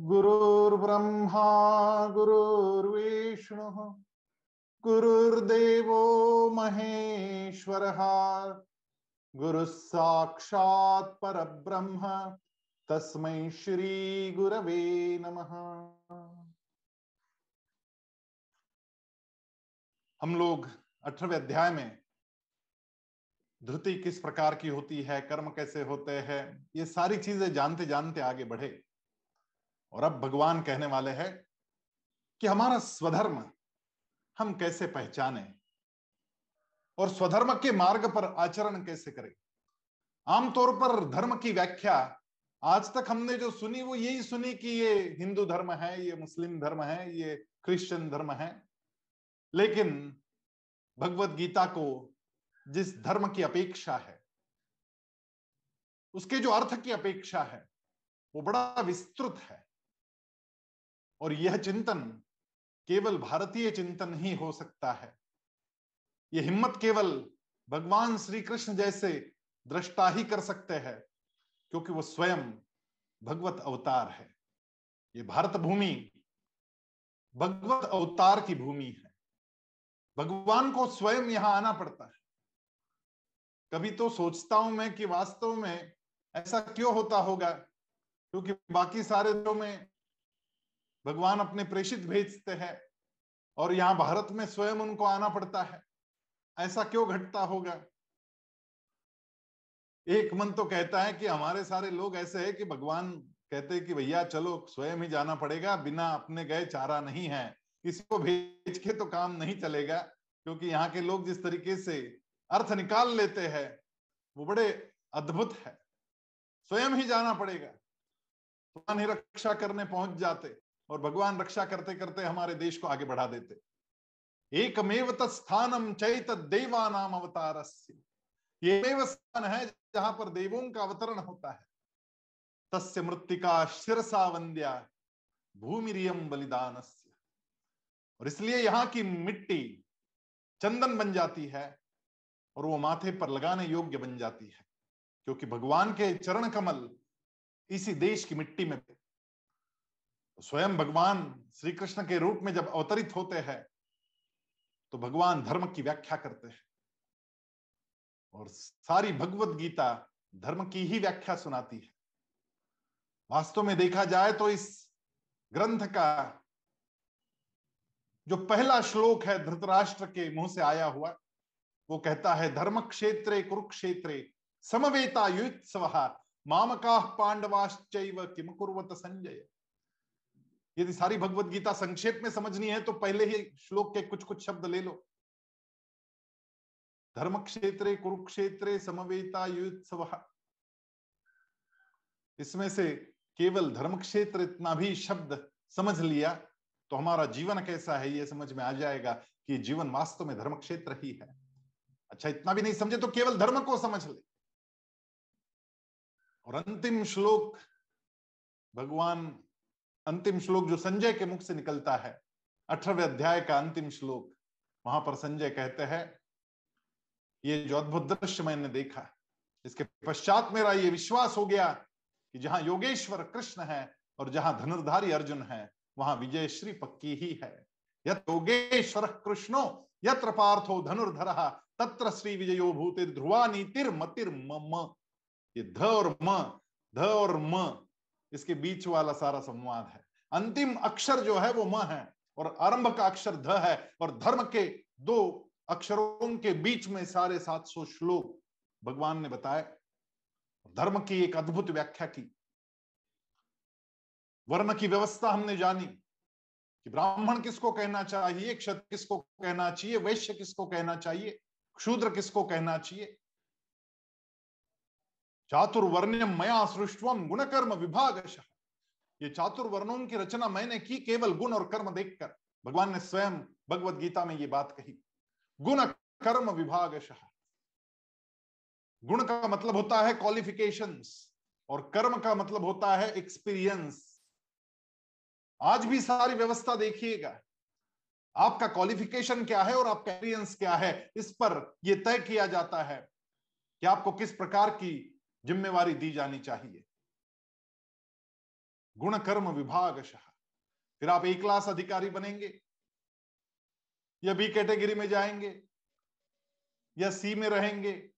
गुरुर्ब्रह्मा, गुरुर्विष्णुः, गुरुर्देवो महेश्वरः गुरुः साक्षात् परब्रह्म, तस्मै श्री गुरवे नमः। हम लोग अठारहवें अध्याय में धृति किस प्रकार की होती है, कर्म कैसे होते हैं, ये सारी चीज़ें जानते जानते आगे बढ़े। और अब भगवान कहने वाले हैं कि हमारा स्वधर्म हम कैसे पहचाने और स्वधर्म के मार्ग पर आचरण कैसे करें? आमतौर पर धर्म की व्याख्या आज तक हमने जो सुनी, वो यही सुनी कि ये हिंदू धर्म है, ये मुस्लिम धर्म है, ये क्रिश्चियन धर्म है। लेकिन भगवत गीता को जिस धर्म की अपेक्षा है, उसके जो अर्थ की अपेक्षा है, वो बड़ा विस्तृत है। और यह चिंतन केवल भारतीय चिंतन ही हो सकता है। यह हिम्मत केवल भगवान श्री कृष्ण जैसे दृष्टा ही कर सकते हैं, क्योंकि वो स्वयं भगवत अवतार है। ये भारत भूमि भगवत अवतार की भूमि है। भगवान को स्वयं यहाँ आना पड़ता है। कभी तो सोचता हूँ मैं कि वास्तव में ऐसा क्यों होता होगा, क्योंकि बाकी सारे में भगवान अपने प्रेषित भेजते हैं और यहाँ भारत में स्वयं उनको आना पड़ता है। ऐसा क्यों घटता होगा? एक मन तो कहता है कि हमारे सारे लोग ऐसे है कि भगवान कहते हैं कि भैया चलो, स्वयं ही जाना पड़ेगा, बिना अपने गए चारा नहीं है। किसी को भेज के तो काम नहीं चलेगा, क्योंकि यहाँ के लोग जिस तरीके से अर्थ निकाल लेते हैं, वो बड़े अद्भुत है। स्वयं ही जाना पड़ेगा। ही रक्षा करने पहुँच जाते। और भगवान रक्षा करते करते हमारे देश को आगे बढ़ा देते। एकमेव तत्स्थानम चैत देवा नाम अवतार स्थान है जहाँ पर देवों का अवतरण होता है। तस्य मृतिका शिरसा वंद्या भूमिरियम बलिदान और इसलिए यहाँ की मिट्टी चंदन बन जाती है और वो माथे पर लगाने योग्य बन जाती है, क्योंकि भगवान के चरण कमल इसी देश की मिट्टी में स्वयं भगवान श्री कृष्ण के रूप में जब अवतरित होते हैं तो भगवान धर्म की व्याख्या करते हैं। और सारी भगवत गीता धर्म की ही व्याख्या सुनाती है। वास्तव में देखा जाए तो इस ग्रंथ का जो पहला श्लोक है धृतराष्ट्र के मुँह से आया हुआ, वो कहता है धर्म क्षेत्रे कुरुक्षेत्रे समवेता युत्सव मामका पांडवाश्चैव किम संजय। यदि सारी भगवत गीता संक्षेप में समझनी है तो पहले ही श्लोक के कुछ कुछ शब्द ले लो। धर्म क्षेत्र कुरुक्षेत्र, समवेता, युत्सव। इसमें से केवल धर्म क्षेत्र इतना भी शब्द समझ लिया तो हमारा जीवन कैसा है, ये समझ में आ जाएगा कि जीवन वास्तव में धर्म क्षेत्र ही है। अच्छा इतना भी नहीं समझे तो केवल धर्म को समझ ले। और अंतिम श्लोक, भगवान अंतिम श्लोक जो संजय के मुख से निकलता है, अठारहवें अध्याय का अंतिम श्लोक, वहाँ पर संजय कहते हैं, ये जो अद्भुत दृश्य मैंने देखा, इसके पश्चात मेरा ये विश्वास हो गया कि जहाँ योगेश्वर कृष्ण है और जहाँ धनुर्धारी अर्जुन है, वहाँ विजय श्री पक्की ही है। योगेश्वर कृष्णो, यत्र पार्थो धनुर्धर, तत्र श्री विजयो भूति ध्रुवा नीतिर मतिर म ये ध और म, ध और म इसके बीच वाला सारा संवाद है। अंतिम अक्षर जो है वो म है और आरंभ का अक्षर ध है और धर्म के दो अक्षरों के बीच में सारे 700 श्लोक भगवान ने बताए। धर्म की एक अद्भुत व्याख्या की। वर्ण की व्यवस्था हमने जानी कि ब्राह्मण किसको कहना चाहिए, क्षत्र किसको कहना चाहिए, वैश्य किसको कहना चाहिए, क्षूद्र किसको कहना चाहिए। चातुर्वर्ण्यम मया सृष्टवम गुणकर्म विभाग ये चातुर्वर्णों की रचना मैंने की, केवल गुण और कर्म देखकर। भगवान ने स्वयं भगवत गीता में ये बात कही। गुण कर्म विभाग गुण का मतलब होता है क्वालिफिकेशंस और कर्म का मतलब होता है एक्सपीरियंस आज भी सारी व्यवस्था देखिएगा। आपका क्वालिफिकेशन क्या है और आपका एक्सपीरियंस क्या है, इस पर यह तय किया जाता है कि आपको किस प्रकार की जिम्मेवारी दी जानी चाहिए। गुण कर्म विभागशः फिर आप ए क्लास अधिकारी बनेंगे, या बी कैटेगरी में जाएँगे, या सी में रहेंगे,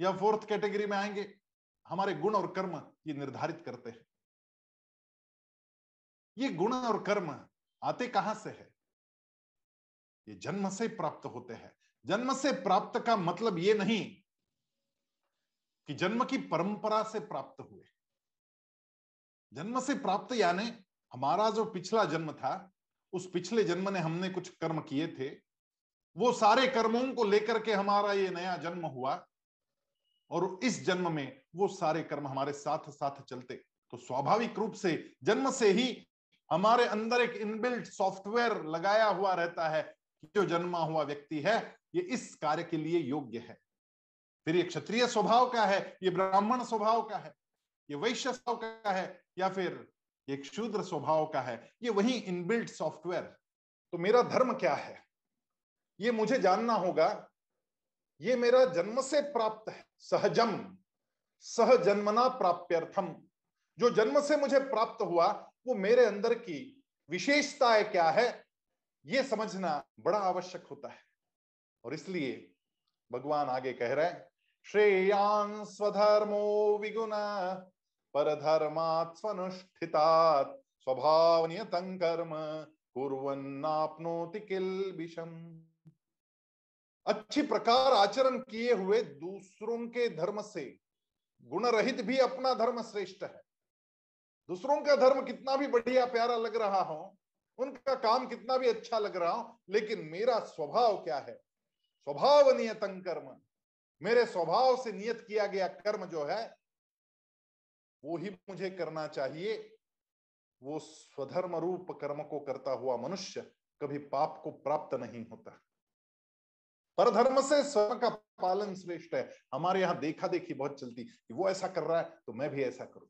या फोर्थ कैटेगरी में आएँगे, हमारे गुण और कर्म ये निर्धारित करते हैं। ये गुण और कर्म आते कहाँ से है? ये जन्म से प्राप्त होते हैं। जन्म से प्राप्त का मतलब ये नहीं कि जन्म की परंपरा से प्राप्त हुए। जन्म से प्राप्त यानी हमारा जो पिछला जन्म था, उस पिछले जन्म ने हमने कुछ कर्म किए थे। वो सारे कर्मों को लेकर के हमारा ये नया जन्म हुआ और इस जन्म में वो सारे कर्म हमारे साथ साथ चलते। तो स्वाभाविक रूप से जन्म से ही हमारे अंदर एक इनबिल्ट सॉफ्टवेयर लगाया हुआ रहता है जो जन्मा हुआ व्यक्ति है, ये इस कार्य के लिए योग्य है। फिर ये क्षत्रिय स्वभाव का है? ये ब्राह्मण स्वभाव का है? ये वैश्य स्वभाव का है? या फिर एक शूद्र स्वभाव का है? ये वही इनबिल्ट सॉफ्टवेयर तो मेरा धर्म क्या है? ये मुझे जानना होगा। ये मेरा जन्म से प्राप्त है। सहजम। सहजन्मना प्राप्यर्थम जो जन्म से मुझे प्राप्त हुआ, वो मेरे अंदर की विशेषताएँ क्या है? ये समझना बड़ा आवश्यक होता है। और इसलिए भगवान आगे कह रहे हैं श्रेयान स्वधर्मो विगुण पर धर्मात् स्वनुष्ठितात् स्वभाव नियतं कर्म कुर्वन्नाप्नोति अच्छी प्रकार आचरण किए हुए दूसरों के धर्म से गुण रहित भी अपना धर्म श्रेष्ठ है। दूसरों का धर्म कितना भी बढ़िया प्यारा लग रहा हो, उनका काम कितना भी अच्छा लग रहा हो, लेकिन मेरा स्वभाव क्या है? स्वभाव नियतन कर्म। मेरे स्वभाव से नियत किया गया कर्म जो है, वो ही मुझे करना चाहिए। वो स्वधर्म रूप कर्म को करता हुआ मनुष्य कभी पाप को प्राप्त नहीं होता। पर धर्म से स्वयं का पालन श्रेष्ठ है। हमारे यहाँ देखा देखी बहुत चलती कि वो ऐसा कर रहा है तो मैं भी ऐसा करूँ।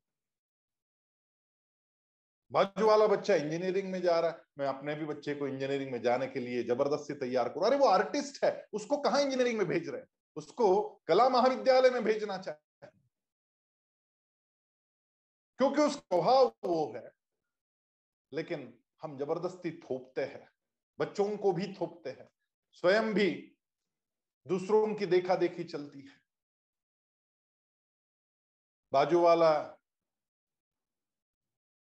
बाजू वाला बच्चा इंजीनियरिंग में जा रहा है, मैं अपने भी बच्चे को इंजीनियरिंग में जाने के लिए ज़बरदस्ती तैयार करूँ। अरे, वो आर्टिस्ट है, उसको कहा इंजीनियरिंग में भेज रहे हैं? उसको कला महाविद्यालय में भेजना चाहिए। क्योंकि उसका स्वभाव वो है, लेकिन हम ज़बरदस्ती थोपते हैं, बच्चों को भी थोपते हैं, स्वयं भी दूसरों की देखा देखी चलती है। बाजू वाला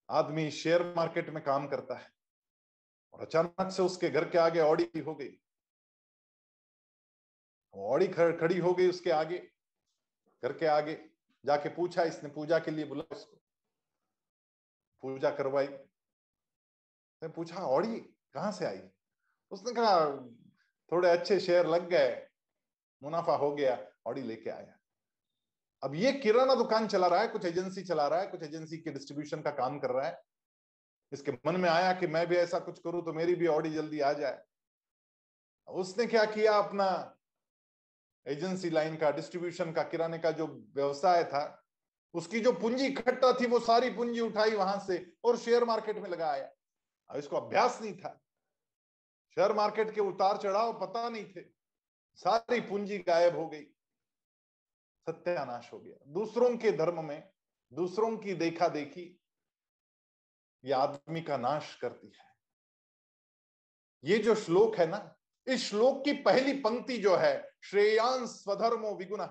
आदमी शेयर मार्केट में काम करता है और अचानक से उसके घर के आगे ऑडी हो गई। ऑडी खड़ी हो गई उसके आगे, घर के आगे, जाके पूछा इसने, पूजा के लिए बुला उसको। पूजा करवाई। मैं पूछा औड़ी कहाँ से आई? उसने कहा, थोड़े अच्छे शेयर लग गए, मुनाफा हो गया ऑडी लेके आया। अब ये किराना दुकान चला रहा है, कुछ एजेंसी चला रहा है, कुछ एजेंसी के डिस्ट्रीब्यूशन का काम कर रहा है। इसके मन में आया कि मैं भी ऐसा कुछ करूँ तो मेरी भी ऑडी जल्दी आ जाए। उसने क्या किया, अपना एजेंसी लाइन का, डिस्ट्रीब्यूशन का, किराने का जो व्यवसाय था, उसकी जो पूंजी इकट्ठा थी, वो सारी पूंजी उठाई वहाँ से और शेयर मार्केट में लगाया अब इसको अभ्यास नहीं था। शेयर मार्केट के उतार चढ़ाव पता नहीं थे। सारी पूंजी गायब हो गई। सत्यानाश हो गया। दूसरों के धर्म में, दूसरों की देखा देखी, ये आदमी का नाश करती है। ये जो श्लोक है ना इस श्लोक की पहली पंक्ति जो है श्रेयांश स्वधर्मो विगुण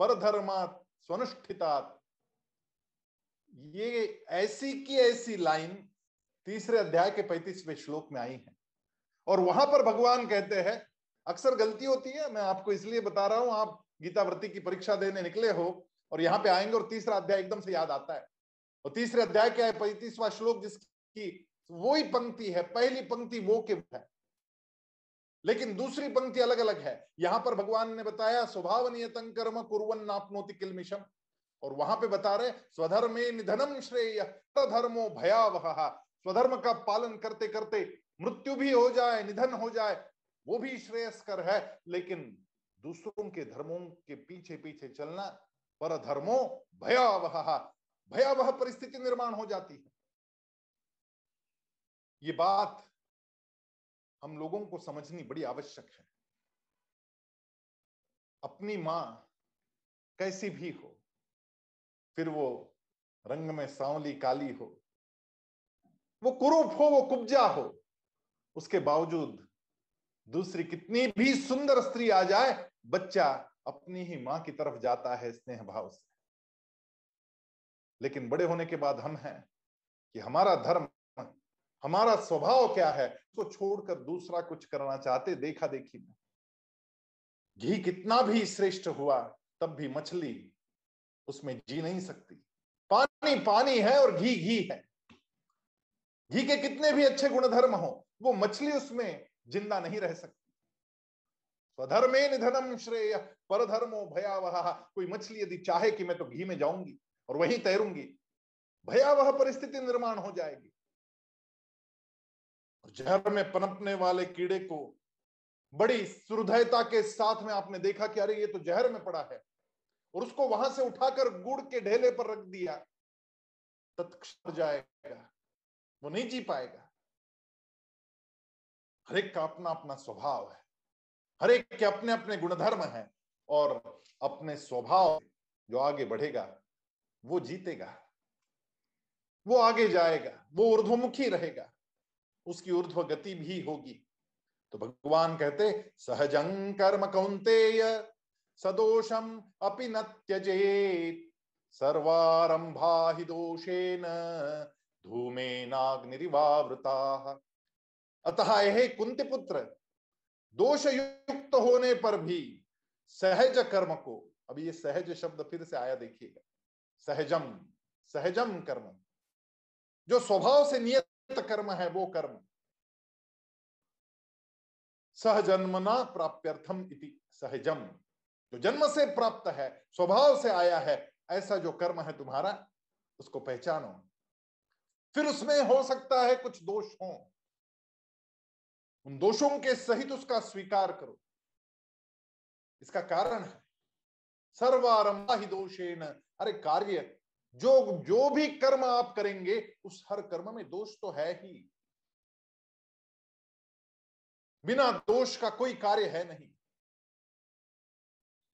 पर धर्मा स्वनुष्ठितात। ये ऐसी की ऐसी लाइन तीसरे अध्याय के पैंतीसवें श्लोक में आई है। और वहाँ पर भगवान कहते हैं, अक्सर गलती होती है, मैं आपको इसलिए बता रहा हूँ, आप गीतावृत्ति की परीक्षा देने निकले हो और यहाँ पे आएँगे और तीसरा अध्याय एकदम से याद आता है। और तीसरे अध्याय क्या है पैंतीसवा श्लोक जिसकी वो ही पंक्ति है, पहली पंक्ति वो के है। लेकिन दूसरी पंक्ति अलग अलग है। यहाँ पर भगवान ने बताया स्वभाव नियतन कर्म कुरन नापनोति किलमिशम और वहाँ पे बता रहे, स्वधर्मे निधनम श्रेय धर्मो भयावह। स्वधर्म का पालन करते करते मृत्यु भी हो जाए, निधन हो जाए, वो भी श्रेयस्कर है। लेकिन दूसरों के धर्मों के पीछे पीछे चलना पर धर्मो भयावह। भयावह परिस्थिति निर्माण हो जाती है। ये बात हम लोगों को समझनी बड़ी आवश्यक है। अपनी माँ कैसी भी हो, फिर वो रंग में सांवली काली हो, वो कुरूप हो, वो कुब्जा हो, उसके बावजूद दूसरी कितनी भी सुंदर स्त्री आ जाए, बच्चा अपनी ही माँ की तरफ़ जाता है स्नेह भाव से। लेकिन बड़े होने के बाद हम हैं कि हमारा धर्म हमारा स्वभाव क्या है? उसको छोड़कर दूसरा कुछ करना चाहते, देखा देखी में। घी कितना भी श्रेष्ठ हुआ, तब भी मछली उसमें जी नहीं सकती। पानी पानी है और घी घी है। घी के कितने भी अच्छे गुणधर्म हो, वो मछली उसमें ज़िंदा नहीं रह सकती। स्वधर्मे निधनम श्रेय पर धर्मो भयावह। कोई मछली यदि चाहे कि मैं तो घी में जाऊँगी और वहीं तैरूँगी, भयावह परिस्थिति निर्माण हो जाएगी। जहर में पनपने वाले कीड़े को बड़ी सुहृदयता के साथ में आपने देखा कि अरे, ये तो जहर में पड़ा है। और उसको वहाँ से उठाकर गुड़ के ढेले पर रख दिया, तत्क्षण जाएगा, वो नहीं जी पाएगा। हर एक का अपना अपना स्वभाव है, हर एक के अपने अपने गुणधर्म हैं और अपने स्वभाव जो आगे बढ़ेगा, वो जीतेगा, वो आगे जाएगा, वो ऊर्ध्वमुखी रहेगा। उसकी ऊर्ध्व गति भी होगी। तो भगवान कहते, सहजं कर्म कौंतेय सदोषम अपि न त्यजेत। सर्वारंभा ही दोषेन धूमे नाग्निवावृता अतः हे कुंती पुत्र दोष युक्त होने पर भी सहज कर्म को अभी ये सहज शब्द फिर से आया देखिएगा। सहजम सहजम कर्म। जो स्वभाव से नियत कर्म है वो कर्म। सहजन्मना प्राप्यर्थम इति सहजम। जो जन्म से प्राप्त है, स्वभाव से आया है, ऐसा जो कर्म है तुम्हारा, उसको पहचानो। फिर उसमें हो सकता है कुछ दोष हो। उन दोषों के सहित उसका स्वीकार करो। इसका कारण है। सर्वारंभा ही दोषेण। अरे कार्य जो जो भी कर्म आप करेंगे, उस हर कर्म में दोष तो है ही। बिना दोष का कोई कार्य है नहीं।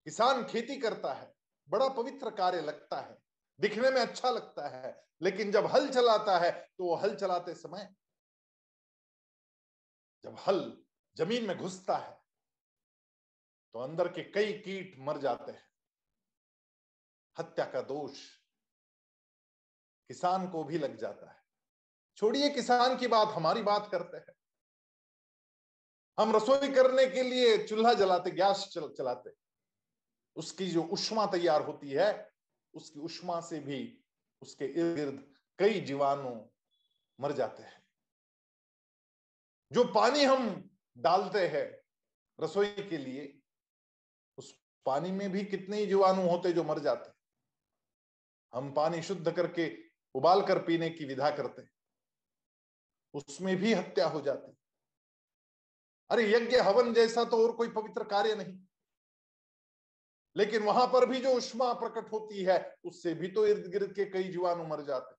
किसान खेती करता है, बड़ा पवित्र कार्य लगता है, दिखने में अच्छा लगता है, लेकिन जब हल चलाता है तो वो हल चलाते समय जब हल ज़मीन में घुसता है तो अंदर के कई कीट मर जाते हैं। हत्या का दोष किसान को भी लग जाता है। छोड़िए किसान की बात हमारी बात करते हैं। हम रसोई करने के लिए चूल्हा जलाते गैस चल, चलाते। उसकी जो उष्मा तैयार होती है उसकी उष्मा से भी उसके इर्द गिर्द कई जीवाणु मर जाते हैं। जो पानी हम डालते हैं रसोई के लिए उस पानी में भी कितने जीवाणु होते जो मर जाते हम पानी शुद्ध करके उबाल कर पीने की विधा करते उसमें भी हत्या हो जाती। अरे यज्ञ हवन जैसा तो और कोई पवित्र कार्य नहीं। लेकिन वहाँ पर भी जो उष्मा प्रकट होती है, उससे भी तो इर्द गिर्द के कई जीवाणु मर जाते।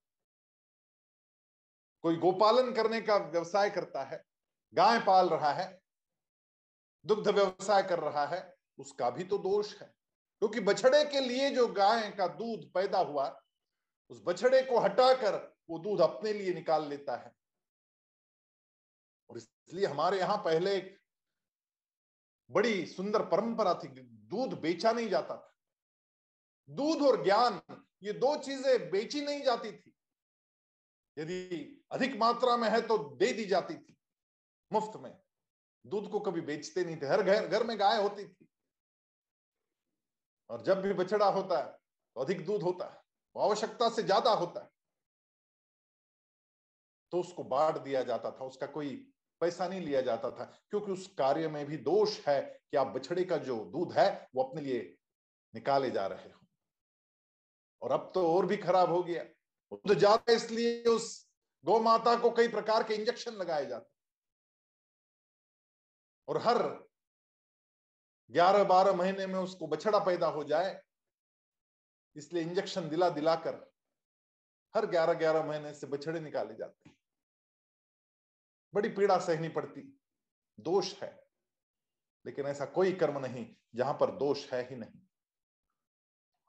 कोई गोपालन करने का व्यवसाय करता है, गाय पाल रहा है, दुग्ध व्यवसाय कर रहा है, उसका भी तो दोष है। क्योंकि बछड़े के लिए जो गाय का दूध पैदा हुआ उस बछड़े को हटाकर वो दूध अपने लिए निकाल लेता है। और इसलिए हमारे यहाँ पहले एक बड़ी सुंदर परंपरा थी, दूध बेचा नहीं जाता था। दूध और ज्ञान, ये दो चीज़ें बेची नहीं जाती थी। यदि अधिक मात्रा में है तो दे दी जाती थी, मुफ़्त में। दूध को कभी बेचते नहीं थे, हर घर घर में गाय होती थी। और जब भी बछड़ा होता है तो अधिक दूध होता है। आवश्यकता से ज़्यादा होता है। तो उसको बांट दिया जाता था, उसका कोई पैसा नहीं लिया जाता था, क्योंकि उस कार्य में भी दोष है कि आप बछड़े का जो दूध है, वो अपने लिए निकाले जा रहे हो। और अब तो और भी खराब हो गया। दूध ज़्यादा इसलिए उस गौ माता को कई प्रकार के इंजेक्शन लगाए जाते और हर ग्यारह बारह महीने में उसको बछड़ा पैदा हो जाए इसलिए इंजेक्शन दिला दिलाकर हर ग्यारह ग्यारह महीने से बछड़े निकाले जाते हैं। बड़ी पीड़ा सहनी पड़ती। दोष है। लेकिन ऐसा कोई कर्म नहीं जहाँ पर दोष है ही नहीं।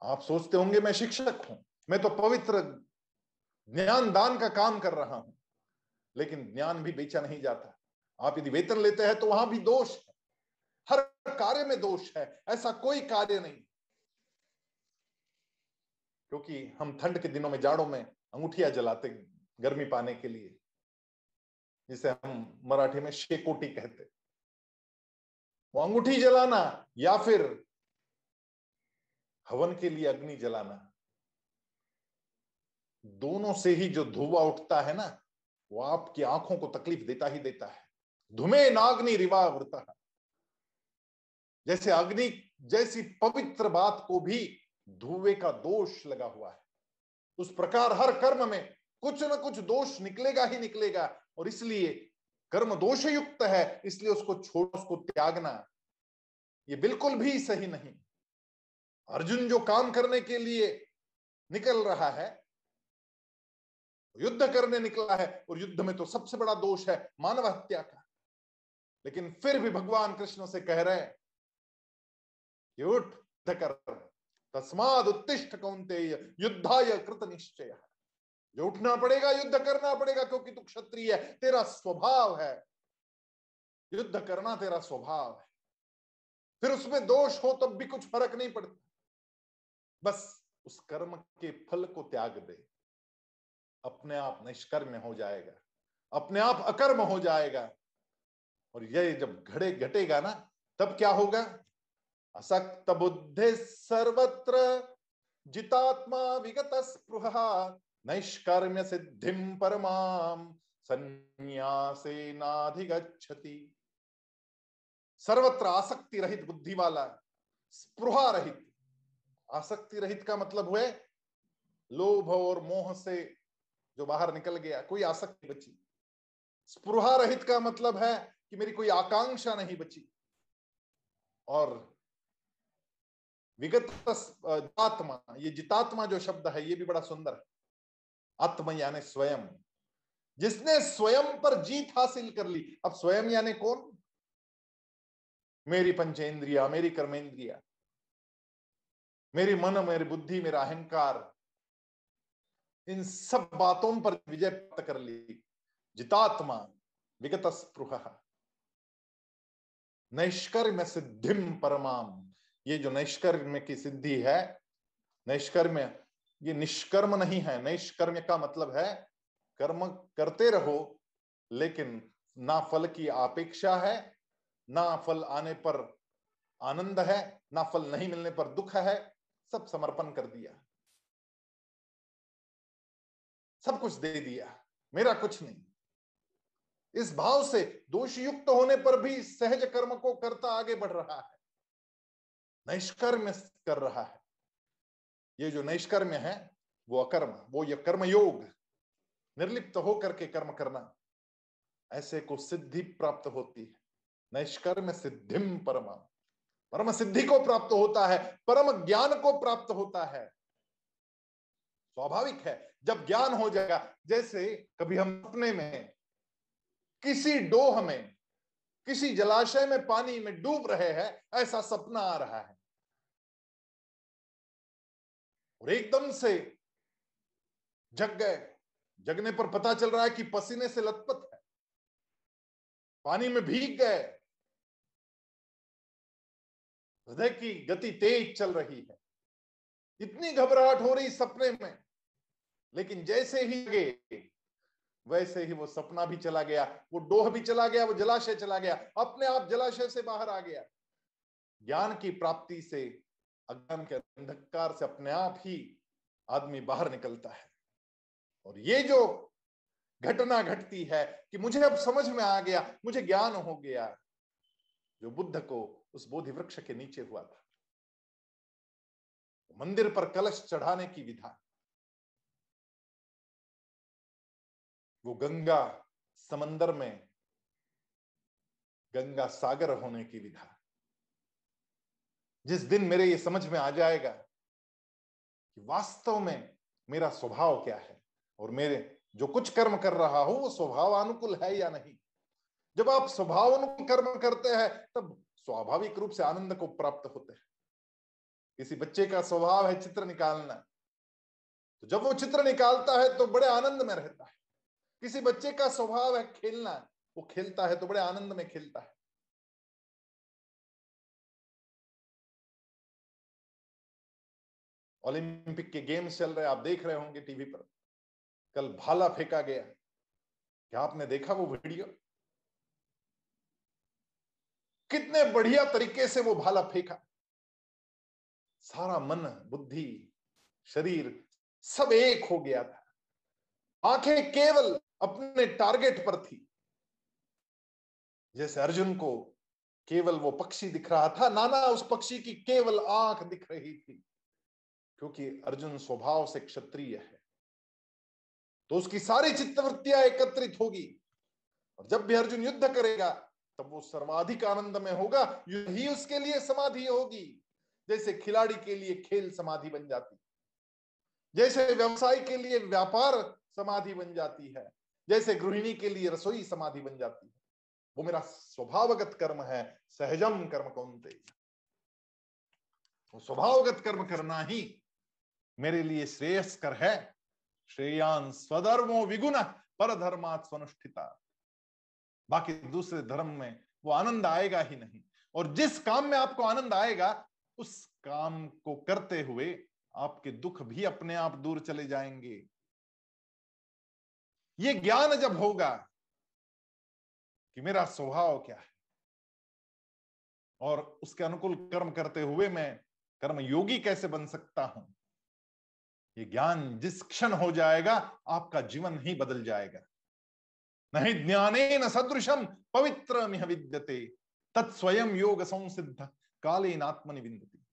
आप सोचते होंगे मैं शिक्षक हूँ, मैं तो पवित्र ज्ञान दान का काम कर रहा हूँ, लेकिन ज्ञान भी बेचा नहीं जाता। आप यदि वेतन लेते हैं तो वहाँ भी दोष है। हर कार्य में दोष है। ऐसा कोई कार्य नहीं। क्योंकि हम ठंड के दिनों में जाड़ों में अंगूठिया जलाते गर्मी पाने के लिए, जिसे हम मराठी में शेकोटी कहते वो अंगूठी जलाना या फिर हवन के लिए अग्नि जलाना, दोनों से ही जो धुआँ उठता है ना, वो आपकी आँखों को तकलीफ़ देता ही देता है। धुमे नाग्नि रिवा रिवावृता जैसे अग्नि, जैसी पवित्र बात को भी धुएँ का दोष लगा हुआ है। उस प्रकार हर कर्म में कुछ न कुछ दोष निकलेगा ही निकलेगा, और इसलिए कर्म दोष युक्त है, इसलिए उसको छोड़, उसको त्यागना ये बिल्कुल भी सही नहीं। अर्जुन जो काम करने के लिए निकल रहा है, युद्ध करने निकला है, और युद्ध में तो सबसे बड़ा दोष है मानव हत्या का। लेकिन फिर भी भगवान कृष्ण से कह रहे हैं उठ कर। तस्माद उत्तिष्ठ कौनते युद्धाय कृत निश्चय। जो उठना पड़ेगा, युद्ध करना पड़ेगा, क्योंकि तू क्षत्रिय है, तेरा स्वभाव है। युद्ध करना तेरा स्वभाव है। फिर उसमें दोष हो तब भी कुछ फ़र्क नहीं पड़ता। बस उस कर्म के फल को त्याग दे। अपने आप निष्कर्म हो जाएगा। अपने आप अकर्म हो जाएगा। और ये जब घड़े घटेगा ना, तब क्या होगा? असक्त बुद्धि सर्वत्र जितात्मा विगत स्पृह नैष्कर्म्य सिद्धिम परमाम संन्यासे सर्वत्र आसक्ति रहित बुद्धि वाला स्पृहा रहित आसक्ति रहित का मतलब हुए, लोभ और मोह से जो बाहर निकल गया, कोई आसक्ति बची। स्पृहा रहित का मतलब है कि मेरी कोई आकांक्षा नहीं बची। और विगत आत्मा ये जितात्मा जो शब्द है, ये भी बड़ा सुंदर है। आत्म यानी स्वयं। जिसने स्वयं पर जीत हासिल कर ली, अब स्वयं यानी कौन? मेरी पंचेंद्रिया, मेरी कर्मेंद्रिया। मेरी मन, मेरी बुद्धि, मेरा अहंकार। इन सब बातों पर विजय प्राप्त कर ली। जितात्मा विगत स्पृह नैष्कर्म सिद्धिम परमाम। ये जो नैष्कर्म की सिद्धि है नैष्कर्म ये निष्कर्म नहीं है। नैष्कर्म का मतलब है, कर्म करते रहो, लेकिन ना फल की अपेक्षा है, ना फल आने पर आनंद है, ना फल नहीं मिलने पर दुख है। सब समर्पण कर दिया। सब कुछ दे दिया। मेरा कुछ नहीं। इस भाव से दोष युक्त होने पर भी सहज कर्म को करता आगे बढ़ रहा है। नैष्कर्म कर रहा है। ये जो नैष्कर्म्य है, वो अकर्म, वो ये कर्म योग निर्लिप्त होकर के कर्म करना, ऐसे को सिद्धि प्राप्त होती है। नैष्कर्म सिद्धिम परमा। परम सिद्धि को प्राप्त होता है, परम ज्ञान को प्राप्त होता है। स्वाभाविक है, जब ज्ञान हो जाएगा, जैसे कभी हम अपने में, किसी डोह में किसी जलाशय में पानी में डूब रहे हैं, ऐसा सपना आ रहा है। और एकदम से जग गए। जगने पर पता चल रहा है कि पसीने से लथपथ है। पानी में भीग गए। हृदय की गति तेज चल रही है। इतनी घबराहट हो रही सपने में। लेकिन जैसे ही गए वैसे ही वो सपना भी चला गया, वो डोह भी चला गया, वो जलाशय चला गया, अपने आप जलाशय से बाहर आ गया। ज्ञान की प्राप्ति से अज्ञान के अंधकार से अपने आप ही आदमी बाहर निकलता है। और ये जो घटना घटती है कि मुझे अब समझ में आ गया, मुझे ज्ञान हो गया, जो बुद्ध को उस बोधि वृक्ष के नीचे हुआ था। मंदिर पर कलश चढ़ाने की विधा वो गंगा समंदर में गंगा सागर होने की विधा। जिस दिन मेरे ये समझ में आ जाएगा कि वास्तव में मेरा स्वभाव क्या है और मेरे जो कुछ कर्म कर रहा हूँ, वो स्वभाव अनुकूल है या नहीं? जब आप स्वभाव अनुकूल कर्म करते हैं, तब स्वाभाविक रूप से आनंद को प्राप्त होते हैं। किसी बच्चे का स्वभाव है चित्र निकालना। तो जब वो चित्र निकालता है तो बड़े आनंद में रहता है। किसी बच्चे का स्वभाव है खेलना, वो खेलता है तो बड़े आनंद में खेलता है। ओलंपिक के गेम्स चल रहे आप देख रहे होंगे टीवी पर। कल भाला फेंका गया। क्या आपने देखा वो वीडियो? कितने बढ़िया तरीके से वो भाला फेंका। सारा मन, बुद्धि, शरीर सब एक हो गया था। आँखें केवल अपने टारगेट पर थी। जैसे अर्जुन को केवल वो पक्षी दिख रहा था, नाना उस पक्षी की केवल आँख दिख रही थी, क्योंकि अर्जुन स्वभाव से क्षत्रिय है। तो उसकी सारी चित्तवृत्तियाँ एकत्रित होगी। और जब भी अर्जुन युद्ध करेगा, तब वो सर्वाधिक आनंद में होगा यही उसके लिए समाधि होगी। जैसे खिलाड़ी के लिए खेल समाधि बन जाती, जैसे व्यवसाय के लिए व्यापार समाधि बन जाती है। जैसे गृहिणी के लिए रसोई समाधि बन जाती है। वो मेरा स्वभावगत कर्म है, सहजम कर्म कौनते स्वभावगत कर्म करना ही मेरे लिए श्रेयस्कर है। श्रेयान स्वधर्मो विगुण पर धर्मात स्वनुष्ठिता। बाकी दूसरे धर्म में वो आनंद आएगा ही नहीं। और जिस काम में आपको आनंद आएगा, उस काम को करते हुए आपके दुख भी अपने आप दूर चले जाएँगे। ये ज्ञान जब होगा कि मेरा स्वभाव क्या है? और उसके अनुकूल कर्म करते हुए मैं कर्म योगी कैसे बन सकता हूँ? ये ज्ञान जिस क्षण हो जाएगा, आपका जीवन ही बदल जाएगा। नहीं ज्ञाने न सदृशम पवित्र मिह विद्यते तत्स्वयं योग संसिद्ध, कालीन आत्मनि विंदती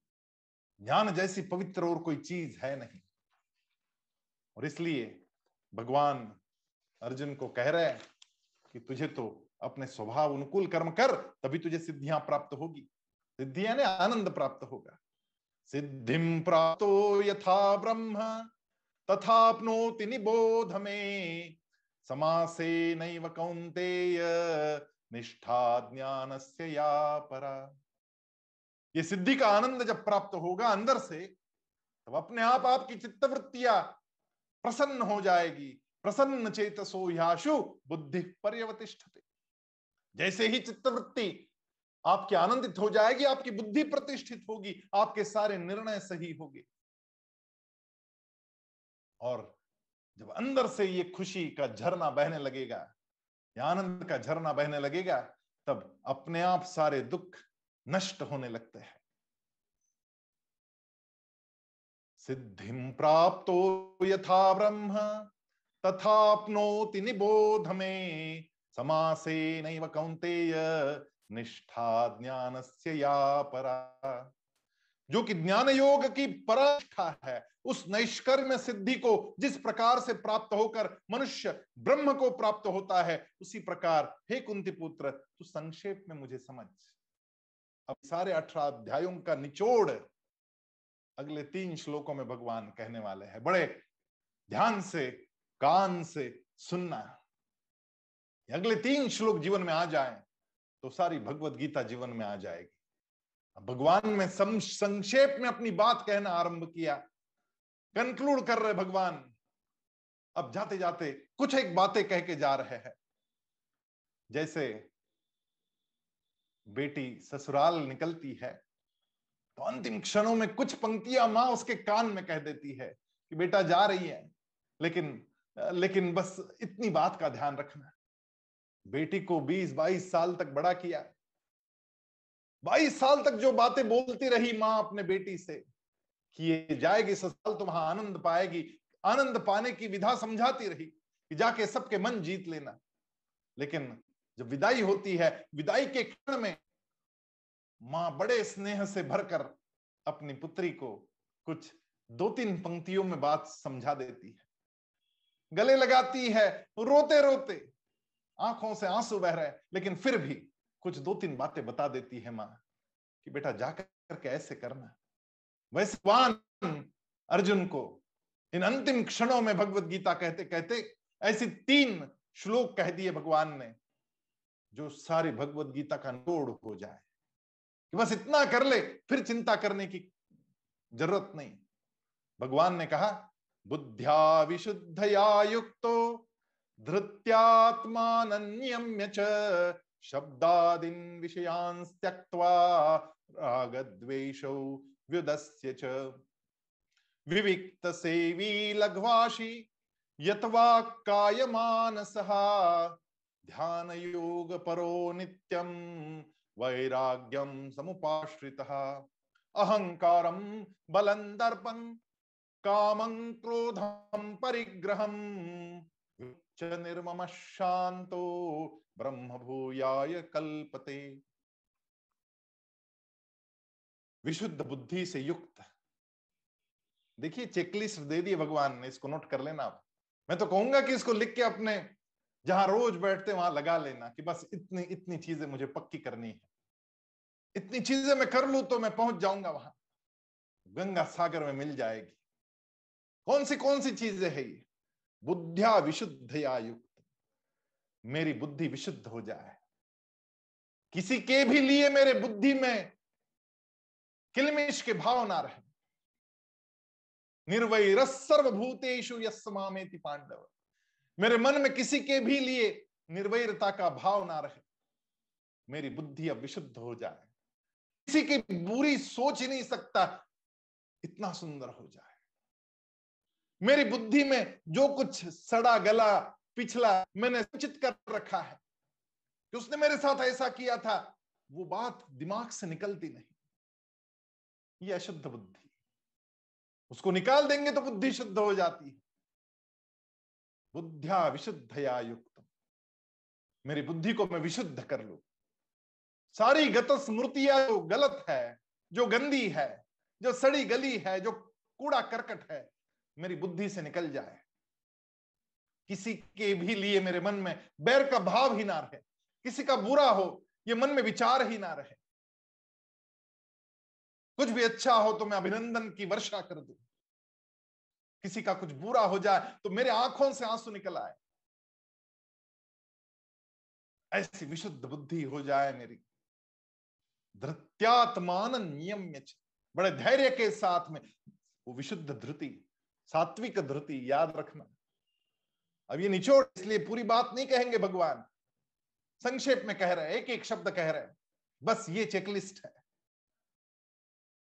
ज्ञान जैसी पवित्र और कोई चीज़ है नहीं। और इसलिए भगवान अर्जुन को कह रहे हैं कि तुझे तो अपने स्वभाव अनुकूल कर्म कर, तभी तुझे सिद्धियाँ प्राप्त होगी। सिद्धियाँ ने आनंद प्राप्त होगा। सिद्धिम प्राप्तो यथा ब्रह्म, तथापनोति निबोध में। समासे नैव कौन्तेय, निष्ठा ज्ञान से या परा। ये सिद्धि का आनंद जब प्राप्त होगा अंदर से, तब अपने आप आपकी चित्तवृत्तियाँ प्रसन्न हो जाएगी। प्रसन्न चेतसो याशु बुद्धि पर्यवतिष्ठते। जैसे ही चित्तवृत्ति आपकी आनंदित हो जाएगी, आपकी बुद्धि प्रतिष्ठित होगी, आपके सारे निर्णय सही होंगे। और जब अंदर से ये खुशी का झरना बहने लगेगा, या आनंद का झरना बहने लगेगा, तब अपने आप सारे दुख नष्ट होने लगते हैं। सिद्धिम प्राप्तो यथा ब्रह्म। तथापनोति निबोध में समासे नैव कौंतेय निष्ठा ज्ञान से या परा। जो कि ज्ञान योग की पराष्ठा है, उस नैष्कर्म सिद्धि को जिस प्रकार से प्राप्त होकर मनुष्य ब्रह्म को प्राप्त होता है, उसी प्रकार, हे कुंती पुत्र तू संक्षेप में मुझे समझ। अब सारे अठारह अध्यायों का निचोड़ अगले तीन श्लोकों में भगवान कहने वाले हैं। बड़े ध्यान से कान से सुनना अगले तीन श्लोक जीवन में आ जाए तो सारी भगवत गीता जीवन में आ जाएगी। भगवान में संक्षेप में अपनी बात कहना आरंभ किया। कंक्लूड कर रहे भगवान। अब जाते जाते कुछ एक बातें कह के जा रहे हैं। जैसे, बेटी ससुराल निकलती है तो अंतिम क्षणों में कुछ पंक्तियाँ माँ उसके कान में कह देती है कि बेटा जा रही है, लेकिन लेकिन बस इतनी बात का ध्यान रखना बेटी को 20-22 साल तक बड़ा किया। 22 साल तक जो बातें बोलती रही माँ अपने बेटी से कि ये जाएगी ससुराल तो वहाँ आनंद पाएगी। आनंद पाने की विधा समझाती रही कि जाके सबके मन जीत लेना। लेकिन जब विदाई होती है, विदाई के क्षण में माँ बड़े स्नेह से भरकर अपनी पुत्री को कुछ दो तीन पंक्तियों में बात समझा देती है। गले लगाती है रोते रोते आँखों से आँसू बह रहे हैं, लेकिन फिर भी कुछ दो तीन बातें बता देती है माँ कि बेटा, जाकर के ऐसे करना। वैसे अर्जुन को इन अंतिम क्षणों में भगवत गीता कहते कहते, ऐसी तीन श्लोक कह दिए भगवान ने, जो सारी भगवत गीता का नोड़ हो जाए। कि बस इतना कर ले, फिर चिंता करने की ज़रूरत नहीं। भगवान ने कहा बुद्ध्या विशुद्धया युक्तो धृत्यात्मानन्यम्य च शब्दादीन विषयान् त्यक्त्वा रागद्वेषौ व्युदस्य च। विविक्त सेवी लघ्वाशी यतवा कायमानसः ध्यान योग परो नित्यम वैराग्यम समुपाश्रितः। अहंकारम बलं दर्पं कामं क्रोधं परिग्रहं। च निर्मम शांतो ब्रह्म भूयाय कल्पते। विशुद्ध बुद्धि से युक्त। देखिए चेकलिस्ट दे दिए भगवान ने, इसको नोट कर लेना आप। मैं तो कहूँगा कि इसको लिख के अपने, जहाँ रोज बैठते वहाँ लगा लेना कि बस इतनी इतनी चीज़ें मुझे पक्की करनी है। इतनी चीज़ें मैं कर लू तो मैं पहुँच जाऊँगा वहाँ। गंगा सागर में मिल जाएगी। कौन सी कौन सी चीज़ें है ये? बुद्धिया विशुद्ध या युक्त। मेरी बुद्धि विशुद्ध हो जाए। किसी के भी लिए मेरे बुद्धि में किलमिश के भाव ना रहे। निर्वैर सर्वभूतेषु यस्मामेति पांडव। मेरे मन में किसी के भी लिए निर्वैरता का भाव ना रहे। मेरी बुद्धि अब विशुद्ध हो जाए। किसी की बुरी सोच ही नहीं सकता, इतना सुंदर हो जाए। मेरी बुद्धि में जो कुछ सड़ा गला पिछला मैंने सूचित कर रखा है कि उसने मेरे साथ ऐसा किया था, वो बात दिमाग से निकलती नहीं। ये अशुद्ध बुद्धि। उसको निकाल देंगे तो बुद्धि शुद्ध हो जाती है। बुद्धिया विशुद्धया युक्त मेरी बुद्धि को मैं विशुद्ध कर लू। सारी गत स्मृतियाँ जो गलत है, जो गंदी है, जो सड़ी गली है, जो कूड़ा करकट है मेरी बुद्धि से निकल जाए। किसी के भी लिए मेरे मन में बैर का भाव ही ना रहे, किसी का बुरा हो, ये मन में विचार ही ना रहे। कुछ भी अच्छा हो तो मैं अभिनंदन की वर्षा कर दू। किसी का कुछ बुरा हो जाए तो मेरे आँखों से आँसू निकल आए। ऐसी विशुद्ध बुद्धि हो जाए मेरी। धृत्यात्मान नियम बड़े धैर्य के साथ में वो विशुद्ध धृति। सात्विक धृति, याद रखना। अब ये निचोड़, इसलिए पूरी बात नहीं कहेंगे भगवान। संक्षेप में कह रहे हैं एक एक शब्द कह रहे हैं। बस ये चेकलिस्ट है।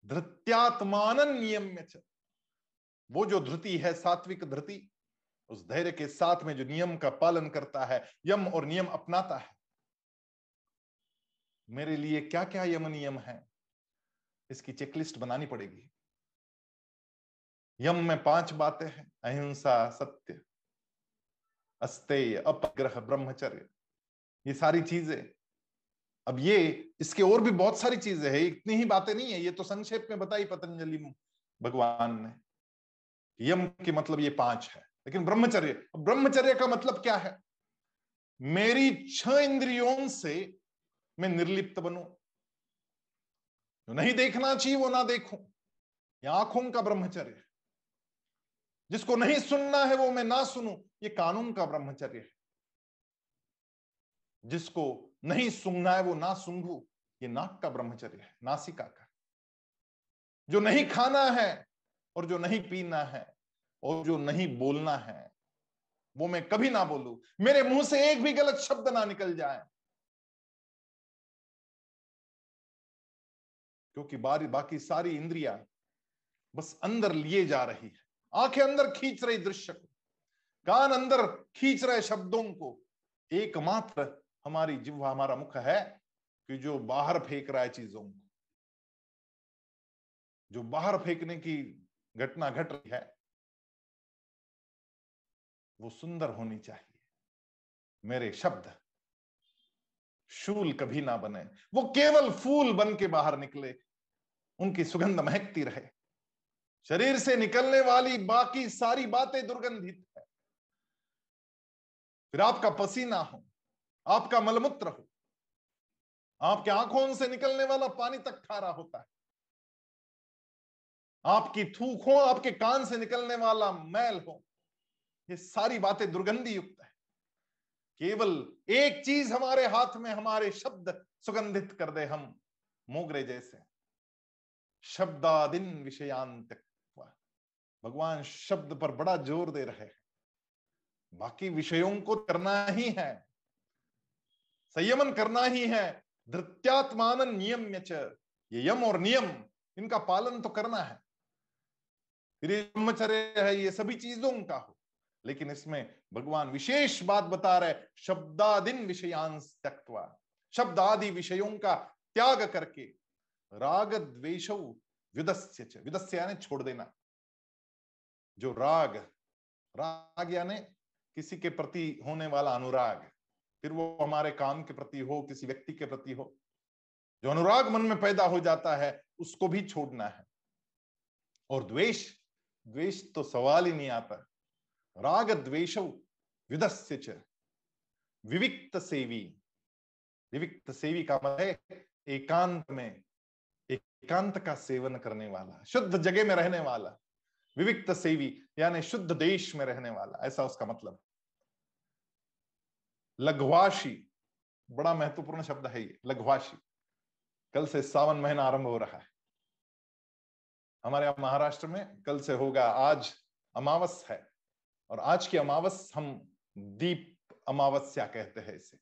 धृत्यात्मान नियम्य वो जो धृति है, सात्विक धृति, उस धैर्य के साथ में जो नियम का पालन करता है, यम और नियम अपनाता है। मेरे लिए क्या क्या यम नियम है? इसकी चेकलिस्ट बनानी पड़ेगी। यम में पाँच बातें हैं, अहिंसा, सत्य, अस्तेय, अपग्रह, ब्रह्मचर्य। ये सारी चीज़ें। अब ये, इसके और भी बहुत सारी चीज़ें हैं, इतनी ही बातें नहीं है, ये तो संक्षेप में बताई पतंजलि भगवान ने यम के मतलब ये पाँच है, लेकिन ब्रह्मचर्य ब्रह्मचर्य का मतलब क्या है? मेरी छह इंद्रियों से मैं निर्लिप्त बनू। जो नहीं देखना चाहिए, वो ना देखूँ। आँखों का ब्रह्मचर्य जिसको नहीं सुनना है वो मैं ना सुनूं, ये कानून का ब्रह्मचर्य है। जिसको नहीं सुनना है वो ना सुंघू ये नाक का ब्रह्मचर्य है, नासिका का। जो नहीं खाना है और जो नहीं पीना है और जो नहीं बोलना है, वो मैं कभी ना बोलू। मेरे मुँह से एक भी गलत शब्द ना निकल जाए। क्योंकि बारी बाकी सारी इंद्रिया बस अंदर लिए जा रही है। आँखें अंदर खींच रही दृश्य को, कान अंदर खींच रहे शब्दों को। एकमात्र हमारी जिह्वा, हमारा मुख है कि जो बाहर फेंक रहा है चीज़ों को। जो बाहर फेंकने की घटना घट रही है, वो सुंदर होनी चाहिए। मेरे शब्द शूल कभी ना बने। वो केवल फूल बन के बाहर निकले, उनकी सुगंध महकती रहे। शरीर से निकलने वाली बाकी सारी बातें दुर्गंधित है। फिर आपका पसीना हो, आपका मलमूत्र हो, आपके आँखों से निकलने वाला पानी तक खारा होता है। आपकी थूक हो आपके कान से निकलने वाला मैल हो, ये सारी बातें दुर्गंधि युक्त है। केवल एक चीज़ हमारे हाथ में, हमारे शब्द सुगंधित कर दे हम, मोगरे जैसे। शब्दादिन विषयांत भगवान शब्द पर बड़ा ज़ोर दे रहे हैं। बाकी विषयों को करना ही है। संयमन करना ही है। धृत्यात्मान नियम्य ये यम और नियम, इनका पालन तो करना है। फिर ब्रह्मचर्य है ये सभी चीज़ों का हो। लेकिन इसमें भगवान विशेष बात बता रहे शब्दादिन विषयांश त्यक्वा शब्द आदि विषयों का त्याग करके। राग द्वेश विदस्य विदस्य यानी छोड़ देना। जो राग राग यानी किसी के प्रति होने वाला अनुराग, फिर वो हमारे काम के प्रति हो, किसी व्यक्ति के प्रति हो, जो अनुराग मन में पैदा हो जाता है, उसको भी छोड़ना है। और द्वेष द्वेष तो सवाल ही नहीं आता। राग द्वेश विविक्त सेवी। विविक्त सेवी का मतलब एकांत में, एकांत का सेवन करने वाला, शुद्ध जगह में रहने वाला। विविक्त सेवी, यानी शुद्ध देश में रहने वाला, ऐसा उसका मतलब। लघवाशी, बड़ा महत्वपूर्ण शब्द है ये, लघवाशी। कल से सावन महीना आरंभ हो रहा है। हमारे यहाँ महाराष्ट्र में कल से होगा आज अमावस है, और आज की अमावस हम दीप अमावस्या कहते हैं इसे।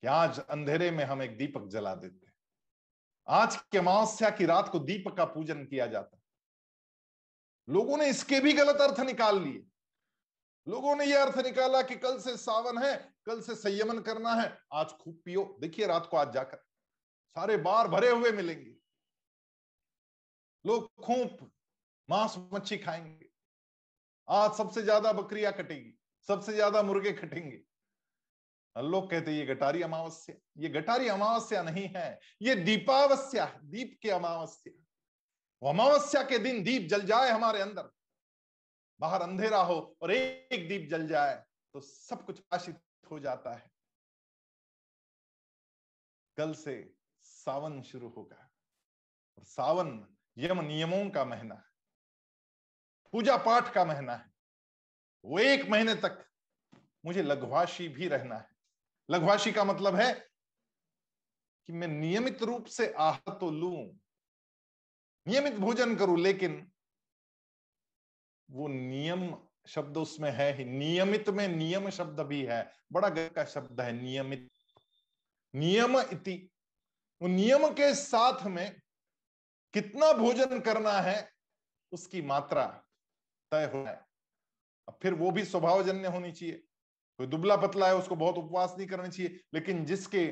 कि आज अंधेरे में हम एक दीपक जला देते हैं। आज की अमावस्या की रात को दीपक का पूजन किया जाता है। लोगों ने इसके भी गलत अर्थ निकाल लिए। लोगों ने यह अर्थ निकाला कि कल से सावन है, कल से संयमन करना है, आज खूब पियो। देखिए, रात को आज जाकर सारे बार भरे हुए मिलेंगे। लोग खूब मांस मच्छी खाएँगे। आज सबसे ज़्यादा बकरियाँ कटेगी, सबसे ज़्यादा मुर्गे कटेंगे। लोग कहते ये गटारी अमावस्या, ये गटारी अमावस्या नहीं है, ये दीपावस्या है, दीप की अमावस्या अमावस्या के दिन दीप जल जाए हमारे अंदर। बाहर अंधेरा हो और एक दीप जल जाए तो सब कुछ आशित हो जाता है। कल से सावन शुरू होगा और सावन यम नियमों का महीना है, पूजा पाठ का महीना है। वो एक महीने तक मुझे लघुभाषी भी रहना है। लघुभाषी का मतलब है कि मैं नियमित रूप से आहार तो लू नियमित भोजन करूँ, लेकिन वो नियम शब्द उसमें है ही। नियमित में नियम शब्द भी है। बड़ा गर का शब्द है, नियमित। नियम इति। वो नियम के साथ में कितना भोजन करना है, उसकी मात्रा तय हो है अब फिर वो भी स्वभावजन्य होनी चाहिए। कोई दुबला पतला है, उसको बहुत उपवास नहीं करना चाहिए। लेकिन जिसके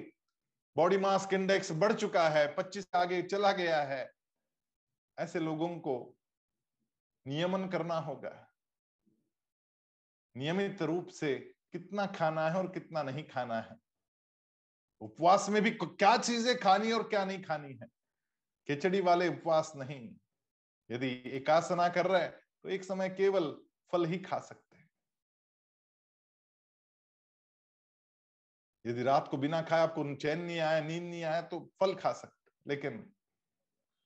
बॉडी मास इंडेक्स बढ़ चुका है, पच्चीस आगे चला गया है ऐसे लोगों को नियमन करना होगा। नियमित रूप से कितना खाना है और कितना नहीं खाना है। उपवास में भी क्या चीज़ें खानी और क्या नहीं खानी है। खिचड़ी वाले उपवास नहीं। यदि एकासना कर रहे तो एक समय केवल फल ही खा सकते हैं। यदि रात को बिना खाए आपको चैन नहीं आया, नींद नहीं आया तो फल खा सकते लेकिन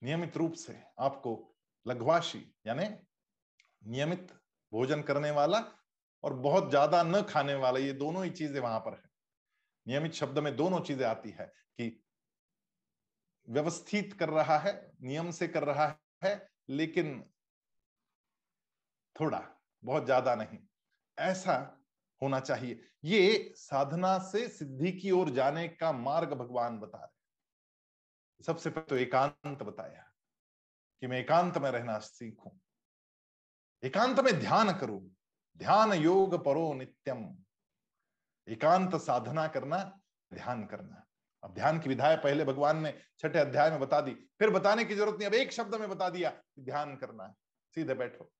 नियमित रूप से आपको लघवाशी यानी नियमित भोजन करने वाला और बहुत ज़्यादा न खाने वाला, ये दोनों ही चीज़ें वहाँ पर है। नियमित शब्द में दोनों चीज़ें आती है कि व्यवस्थित कर रहा है, नियम से कर रहा है, लेकिन थोड़ा, बहुत ज़्यादा नहीं। ऐसा होना चाहिए। ये साधना से सिद्धि की ओर जाने का मार्ग भगवान बता रहे सबसे पहले तो एकांत बताया कि मैं एकांत में रहना सीखूं एकांत में ध्यान करूँ। ध्यान योग परो नित्यम। एकांत साधना करना, ध्यान करना। अब ध्यान की विधाएँ पहले भगवान ने छठे अध्याय में बता दी। फिर बताने की ज़रूरत नहीं, अब एक शब्द में बता दिया कि ध्यान करना है सीधे बैठो।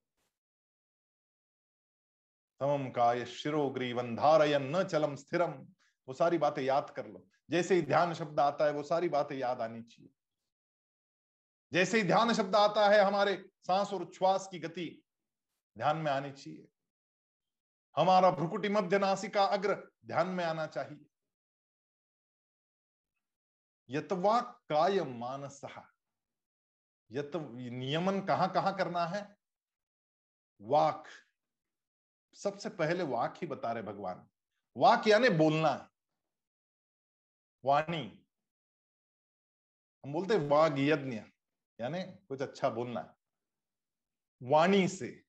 समम काय शिरो ग्रीवन धारयन न चलम स्थिरम। वो सारी बातें याद कर लो। जैसे ही ध्यान शब्द आता है, वो सारी बातें याद आनी चाहिए। जैसे ही ध्यान शब्द आता है, हमारे सांस और उच्छ्वास की गति ध्यान में आनी चाहिए। हमारा भ्रुकुटी मध्य नासिका अग्र ध्यान में आना चाहिए। यतवा काय मानस? यत नियमन कहाँ कहाँ करना है? वाक। सबसे पहले वाक ही बता रहे भगवान। वाक यानी बोलना। वाणी। हम बोलते वाग यज्ञ, यानी कुछ अच्छा बोलना। वाणी से।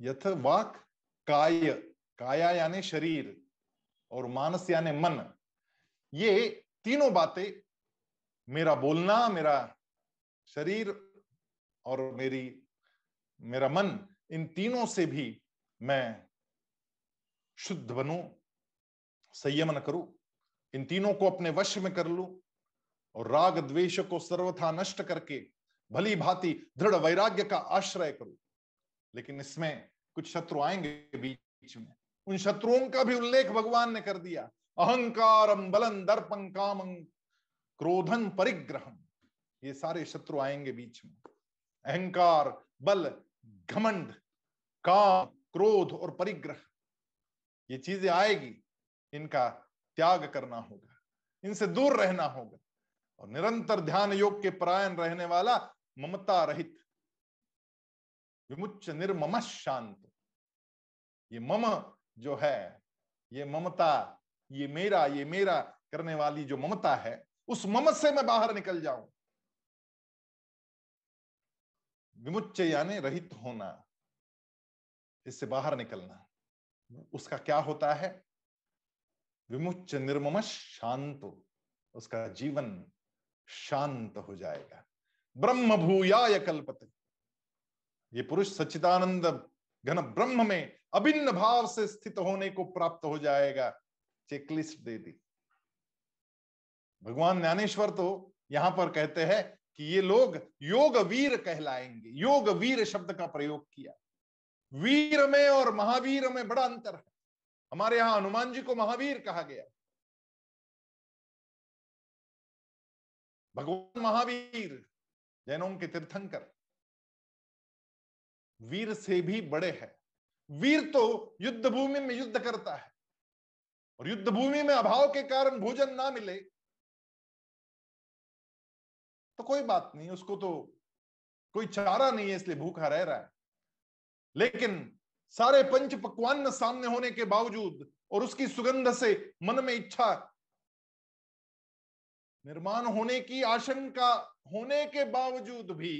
यथ वाक काय, काया यानी शरीर, और मानस यानी मन। ये तीनों बातें मेरा बोलना, मेरा शरीर, और मेरी, मेरा मन, इन तीनों से भी मैं शुद्ध बनू, संयमन करूँ। इन तीनों को अपने वश में कर लू और राग द्वेष को सर्वथा नष्ट करके भली भांति दृढ़ वैराग्य का आश्रय करूँ। लेकिन इसमें कुछ शत्रु आएँगे बीच में। उन शत्रुओं का भी उल्लेख भगवान ने कर दिया। अहंकार बलन दर्पं काम क्रोधन परिग्रहम ये सारे शत्रु आएँगे बीच में। अहंकार, बल, घमंड, काम, क्रोध और परिग्रह। ये चीज़ें आएगी। इनका त्याग करना होगा, इनसे दूर रहना होगा। और निरंतर ध्यान योग के परायण रहने वाला ममता रहित। विमुच निर्मम शांत। ये मम जो है, ये ममता, ये मेरा ये मेरा करने वाली जो ममता है, उस मम से मैं बाहर निकल जाऊँ। विमुच यानी रहित होना, इससे बाहर निकलना। उसका क्या होता है? विमुच निर्मम शांत, उसका जीवन शांत हो जाएगा। ब्रह्म भूयाय कल्पते। ये पुरुष सच्चिदानंद घन ब्रह्म में अभिन्न भाव से स्थित होने को प्राप्त हो जाएगा। चेकलिस्ट दे दी। भगवान ज्ञानेश्वर तो यहाँ पर कहते हैं कि ये लोग योग वीर कहलाएँगे। योग वीर शब्द का प्रयोग किया। वीर में और महावीर में बड़ा अंतर है। हमारे यहाँ हनुमान जी को महावीर कहा गया। भगवान महावीर, जैनों के तीर्थंकर, वीर से भी बड़े हैं। वीर तो युद्ध भूमि में युद्ध करता है, और युद्ध भूमि में अभाव के कारण भोजन ना मिले। तो कोई बात नहीं, उसको तो कोई चारा नहीं है, इसलिए भूखा रह रहा है। लेकिन सारे पंच पकवान सामने होने के बावजूद और उसकी सुगंध से मन में इच्छा निर्माण होने की आशंका होने के बावजूद भी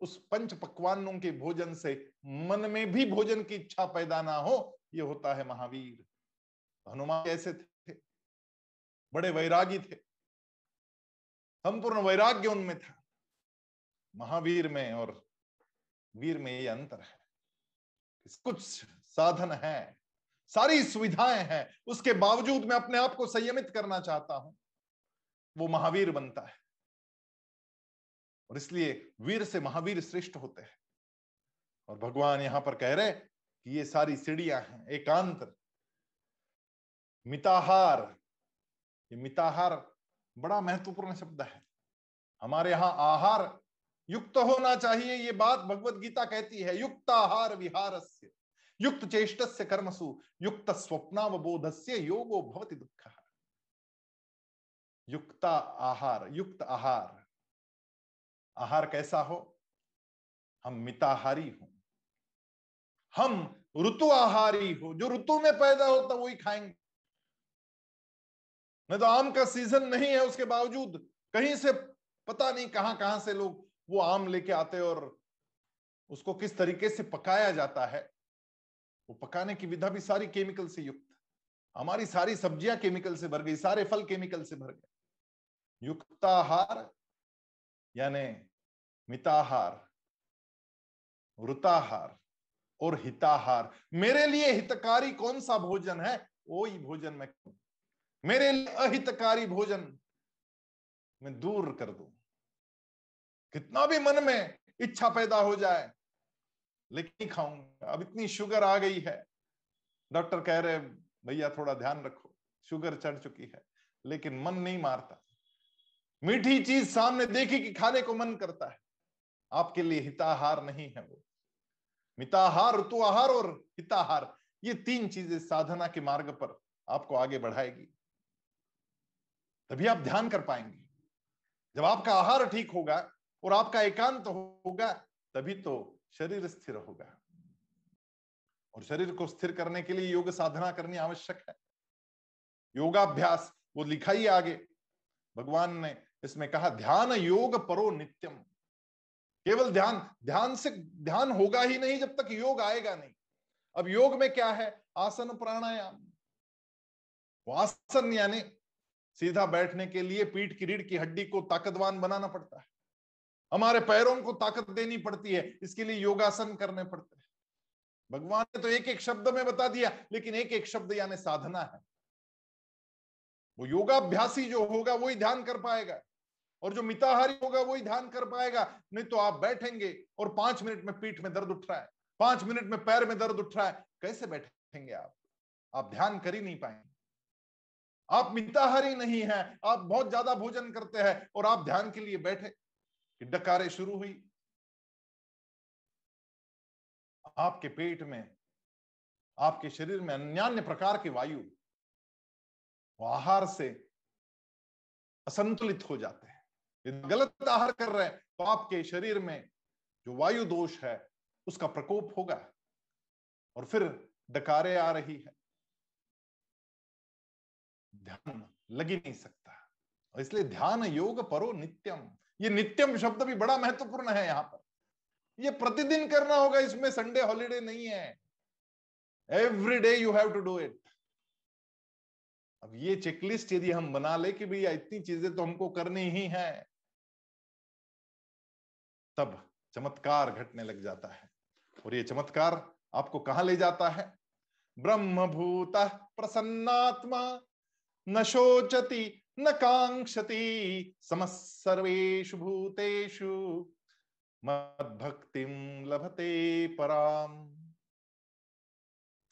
उस पंच पकवानों के भोजन से मन में भी भोजन की इच्छा पैदा ना हो यह होता है महावीर। हनुमान कैसे थे, बड़े वैरागी थे। संपूर्ण वैराग्य उनमें था। महावीर में और वीर में ये अंतर है। कुछ साधन है, सारी सुविधाएँ हैं, उसके बावजूद मैं अपने आप को संयमित करना चाहता हूँ। वो महावीर बनता है। और इसलिए वीर से महावीर श्रेष्ठ होते हैं। और भगवान यहाँ पर कह रहे कि ये सारी सीढ़ियाँ हैं, एकांत। मिताहार, ये मिताहार बड़ा महत्वपूर्ण शब्द है। हमारे यहाँ आहार युक्त होना चाहिए, ये बात भगवत गीता कहती है युक्त आहार विहार से युक्त चेष्ट से कर्मसु, युक्त स्वप्नावबोध से योगो भवति दुख। युक्ता आहार, युक्त आहार। आहार कैसा हो? हम मिताहारी हो। हम ऋतु आहारी हो, जो ऋतु में पैदा होता वही खाएँगे। नहीं तो आम का सीज़न नहीं है, उसके बावजूद कहीं से पता नहीं कहाँ कहाँ से लोग वो आम लेके आते और उसको किस तरीके से पकाया जाता है, वो पकाने की विधा भी सारी केमिकल से युक्त। हमारी सारी सब्ज़ियाँ केमिकल से भर गई, सारे फल केमिकल से भर गए। युक्ताहार, यानी मिताहार, वृताहार और हिताहार। मेरे लिए हितकारी कौन सा भोजन है? वो ही भोजन मैं मेरे लिए अहितकारी भोजन मैं दूर कर दू। कितना भी मन में इच्छा पैदा हो जाए, लेकिन खाऊँगा। अब इतनी शुगर आ गई है। डॉक्टर कह रहे भैया, थोड़ा ध्यान रखो, शुगर चढ़ चुकी है। लेकिन मन नहीं मारता। मीठी चीज़ सामने देखी कि खाने को मन करता है। आपके लिए हिताहार नहीं है वो। मिताहार ऋतु आहार और हिताहार, ये तीन चीज़ें साधना के मार्ग पर आपको आगे बढ़ाएगी। तभी आप ध्यान कर पाएँगे। जब आपका आहार ठीक होगा और आपका एकांत होगा, तभी तो शरीर स्थिर होगा। और शरीर को स्थिर करने के लिए योग साधना करनी आवश्यक है। योगाभ्यास, वो लिखा ही आगे। भगवान ने इसमें कहा, ध्यान योग परो नित्यम। केवल ध्यान ध्यान से, ध्यान होगा ही नहीं जब तक योग आएगा नहीं। अब योग में क्या है? आसन प्राणायाम। आसन यानी सीधा बैठने के लिए पीठ की रीढ़ की हड्डी को ताकतवान बनाना पड़ता है। हमारे पैरों को ताकत देनी पड़ती है, इसके लिए योगासन करने पड़ते हैं। भगवान ने तो एक एक शब्द में बता दिया, लेकिन एक एक शब्द यानी साधना है। वो योगाभ्यासी जो होगा, वही ध्यान कर पाएगा। और जो मिताहारी होगा, वही ध्यान कर पाएगा। नहीं तो आप बैठेंगे और पाँच मिनट में पीठ में दर्द उठ रहा है, पाँच मिनट में पैर में दर्द उठ रहा है। कैसे बैठेंगे आप? आप ध्यान कर ही नहीं पाएँगे। आप मिताहारी नहीं है, आप बहुत ज़्यादा भोजन करते हैं और आप ध्यान के लिए बैठे। डकारे शुरू हुई। आपके पेट में, आपके शरीर में अन्य प्रकार की वायु आहार से असंतुलित हो जाते हैं। यदि गलत आहार कर रहे हैं तो आपके शरीर में जो वायु दोष है, उसका प्रकोप होगा और फिर डकारे आ रही है। ध्यान लग नहीं सकता। इसलिए ध्यान योग परो नित्यम। ये नित्यम शब्द भी बड़ा महत्वपूर्ण है यहाँ पर। ये प्रतिदिन करना होगा, इसमें संडे हॉलीडे नहीं है। Every day you have to do it अब ये चेकलिस्ट यदि हम बना ले कि भैया इतनी चीज़ें तो हमको करनी ही है, तब चमत्कार घटने लग जाता है। और ये चमत्कार आपको कहा ले जाता है? ब्रह्मभूत प्रसन्नात्मा न शोचती न कांक्षति समस्सर्वेषु भूतेषु मद्भक्तिम लभते पराम।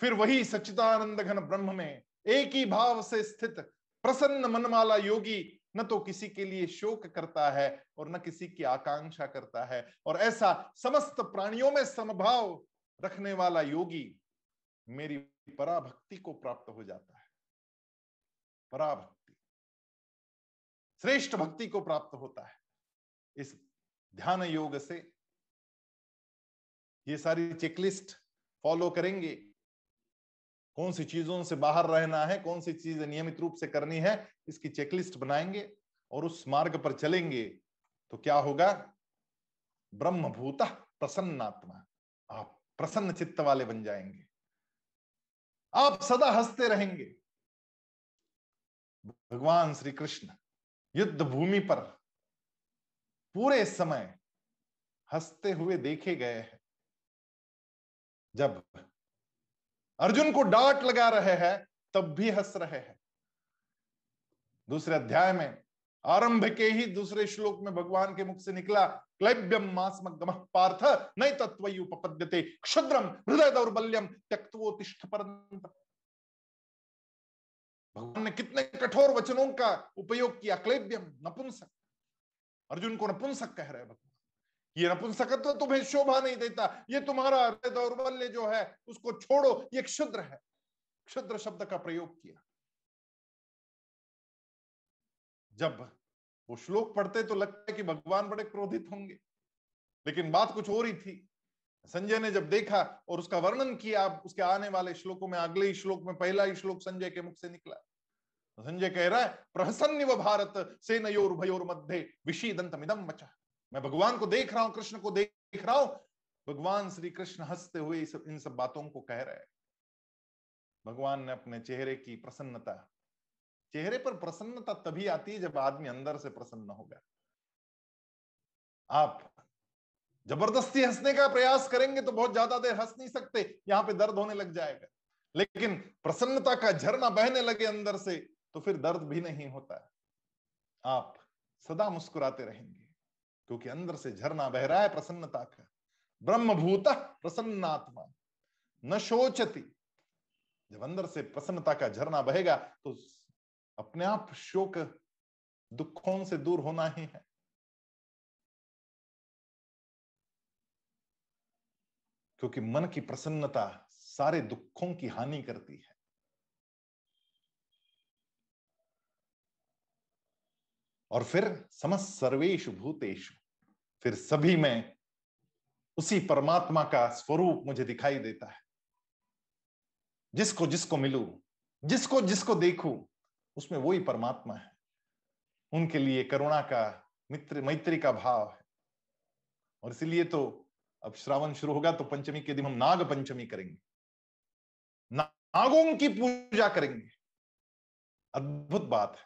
फिर वही सच्चिदानंद घन ब्रह्म में एक ही भाव से स्थित प्रसन्न मनमाला योगी न तो किसी के लिए शोक करता है और न किसी की आकांक्षा करता है। और ऐसा समस्त प्राणियों में समभाव रखने वाला योगी मेरी पराभक्ति को प्राप्त हो जाता है। पराभक्ति। श्रेष्ठ भक्ति को प्राप्त होता है। इस ध्यान योग से ये सारी चेकलिस्ट फॉलो करेंगे। कौन सी चीज़ों से बाहर रहना है, कौन सी चीज़ नियमित रूप से करनी है, इसकी चेकलिस्ट बनाएँगे और उस मार्ग पर चलेंगे तो क्या होगा? ब्रह्मभूत प्रसन्नात्मा। आप प्रसन्न चित्त वाले बन जाएँगे। आप सदा हँसते रहेंगे। भगवान श्री कृष्ण युद्ध भूमि पर पूरे समय हँसते हुए देखे गए हैं। जब अर्जुन को डांट लगा रहे हैं, तब भी हंस रहे हैं। दूसरे अध्याय में, आरंभ के ही दूसरे श्लोक में भगवान के मुख से निकला क्लैब्यम मास्मगम पार्थ नई तत्व उपपद्यते क्षुद्रम हृदय दौर्बल्यम त्यक्तवोतिष्ठ पर भगवान ने कितने कठोर वचनों का उपयोग किया क्लेब्यम नपुंसक। अर्जुन को नपुंसक कह रहे भगवान। ये नपुंसकत्व तो तुम्हें शोभा नहीं देता। ये तुम्हारा दौर्बल्य जो है, उसको छोड़ो। ये क्षुद्र है। क्षुद्र शब्द का प्रयोग किया। जब वो श्लोक पढ़ते तो लगता है कि भगवान बड़े क्रोधित होंगे। लेकिन बात कुछ और ही थी। संजय ने जब देखा और उसका वर्णन किया उसके आने वाले श्लोकों में अगले श्लोक में पहला श्लोक संजय के मुख से निकला। संजय कह रहा है प्रहसन्य भारत से नयोर भयोर मध्य विशीदंत मिदम मचा मैं भगवान को देख रहा हूँ कृष्ण को देख रहा हूँ। भगवान श्री कृष्ण हँसते हुए इस, इन सब बातों को कह रहे हैं। भगवान ने अपने चेहरे की प्रसन्नता चेहरे पर प्रसन्नता तभी आती है जब आदमी अंदर से प्रसन्न हो होगा आप ज़बरदस्ती हंसने का प्रयास करेंगे तो बहुत ज़्यादा देर हंस नहीं सकते, यहाँ पे दर्द होने लग जाएगा। लेकिन प्रसन्नता का झरना बहने लगे अंदर से तो फिर दर्द भी नहीं होता। आप सदा मुस्कुराते रहेंगे, क्योंकि अंदर से झरना बह रहा है प्रसन्नता का। ब्रह्मभूत प्रसन्नात्मा, न शोचती। जब अंदर से प्रसन्नता का झरना बहेगा तो अपने आप शोक दुखों से दूर होना ही है। क्योंकि मन की प्रसन्नता सारे दुखों की हानि करती है। और फिर समस्त सर्वेश भूतेश फिर सभी में उसी परमात्मा का स्वरूप मुझे दिखाई देता है। जिसको जिसको मिलू, जिसको जिसको देखू, उसमें वही परमात्मा है। उनके लिए करुणा का, मित्र, मैत्री का भाव है। और इसलिए तो अब श्रावण शुरू होगा तो पंचमी के दिन हम नाग पंचमी करेंगे। नागों की पूजा करेंगे। अद्भुत बात है।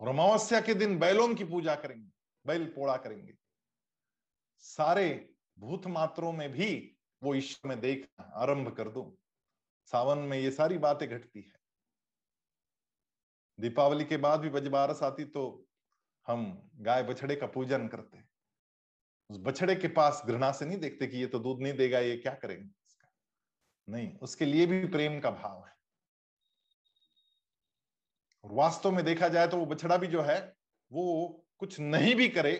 और अमावस्या के दिन बैलों की पूजा करेंगे, बैल पोड़ा करेंगे। सारे भूत मात्रों में भी वो ईश्वर में देखना आरंभ कर दो। सावन में ये सारी बातें घटती है। दीपावली के बाद भी बजबारस आती तो हम गाय बछड़े का पूजन करते हैं। उस बछड़े के पास घृणा से नहीं देखते कि ये तो दूध नहीं देगा, ये क्या करेंगे इसका? नहीं, उसके लिए भी प्रेम का भाव है। और वास्तव में देखा जाए तो वो बछड़ा भी जो है, वो कुछ नहीं भी करे,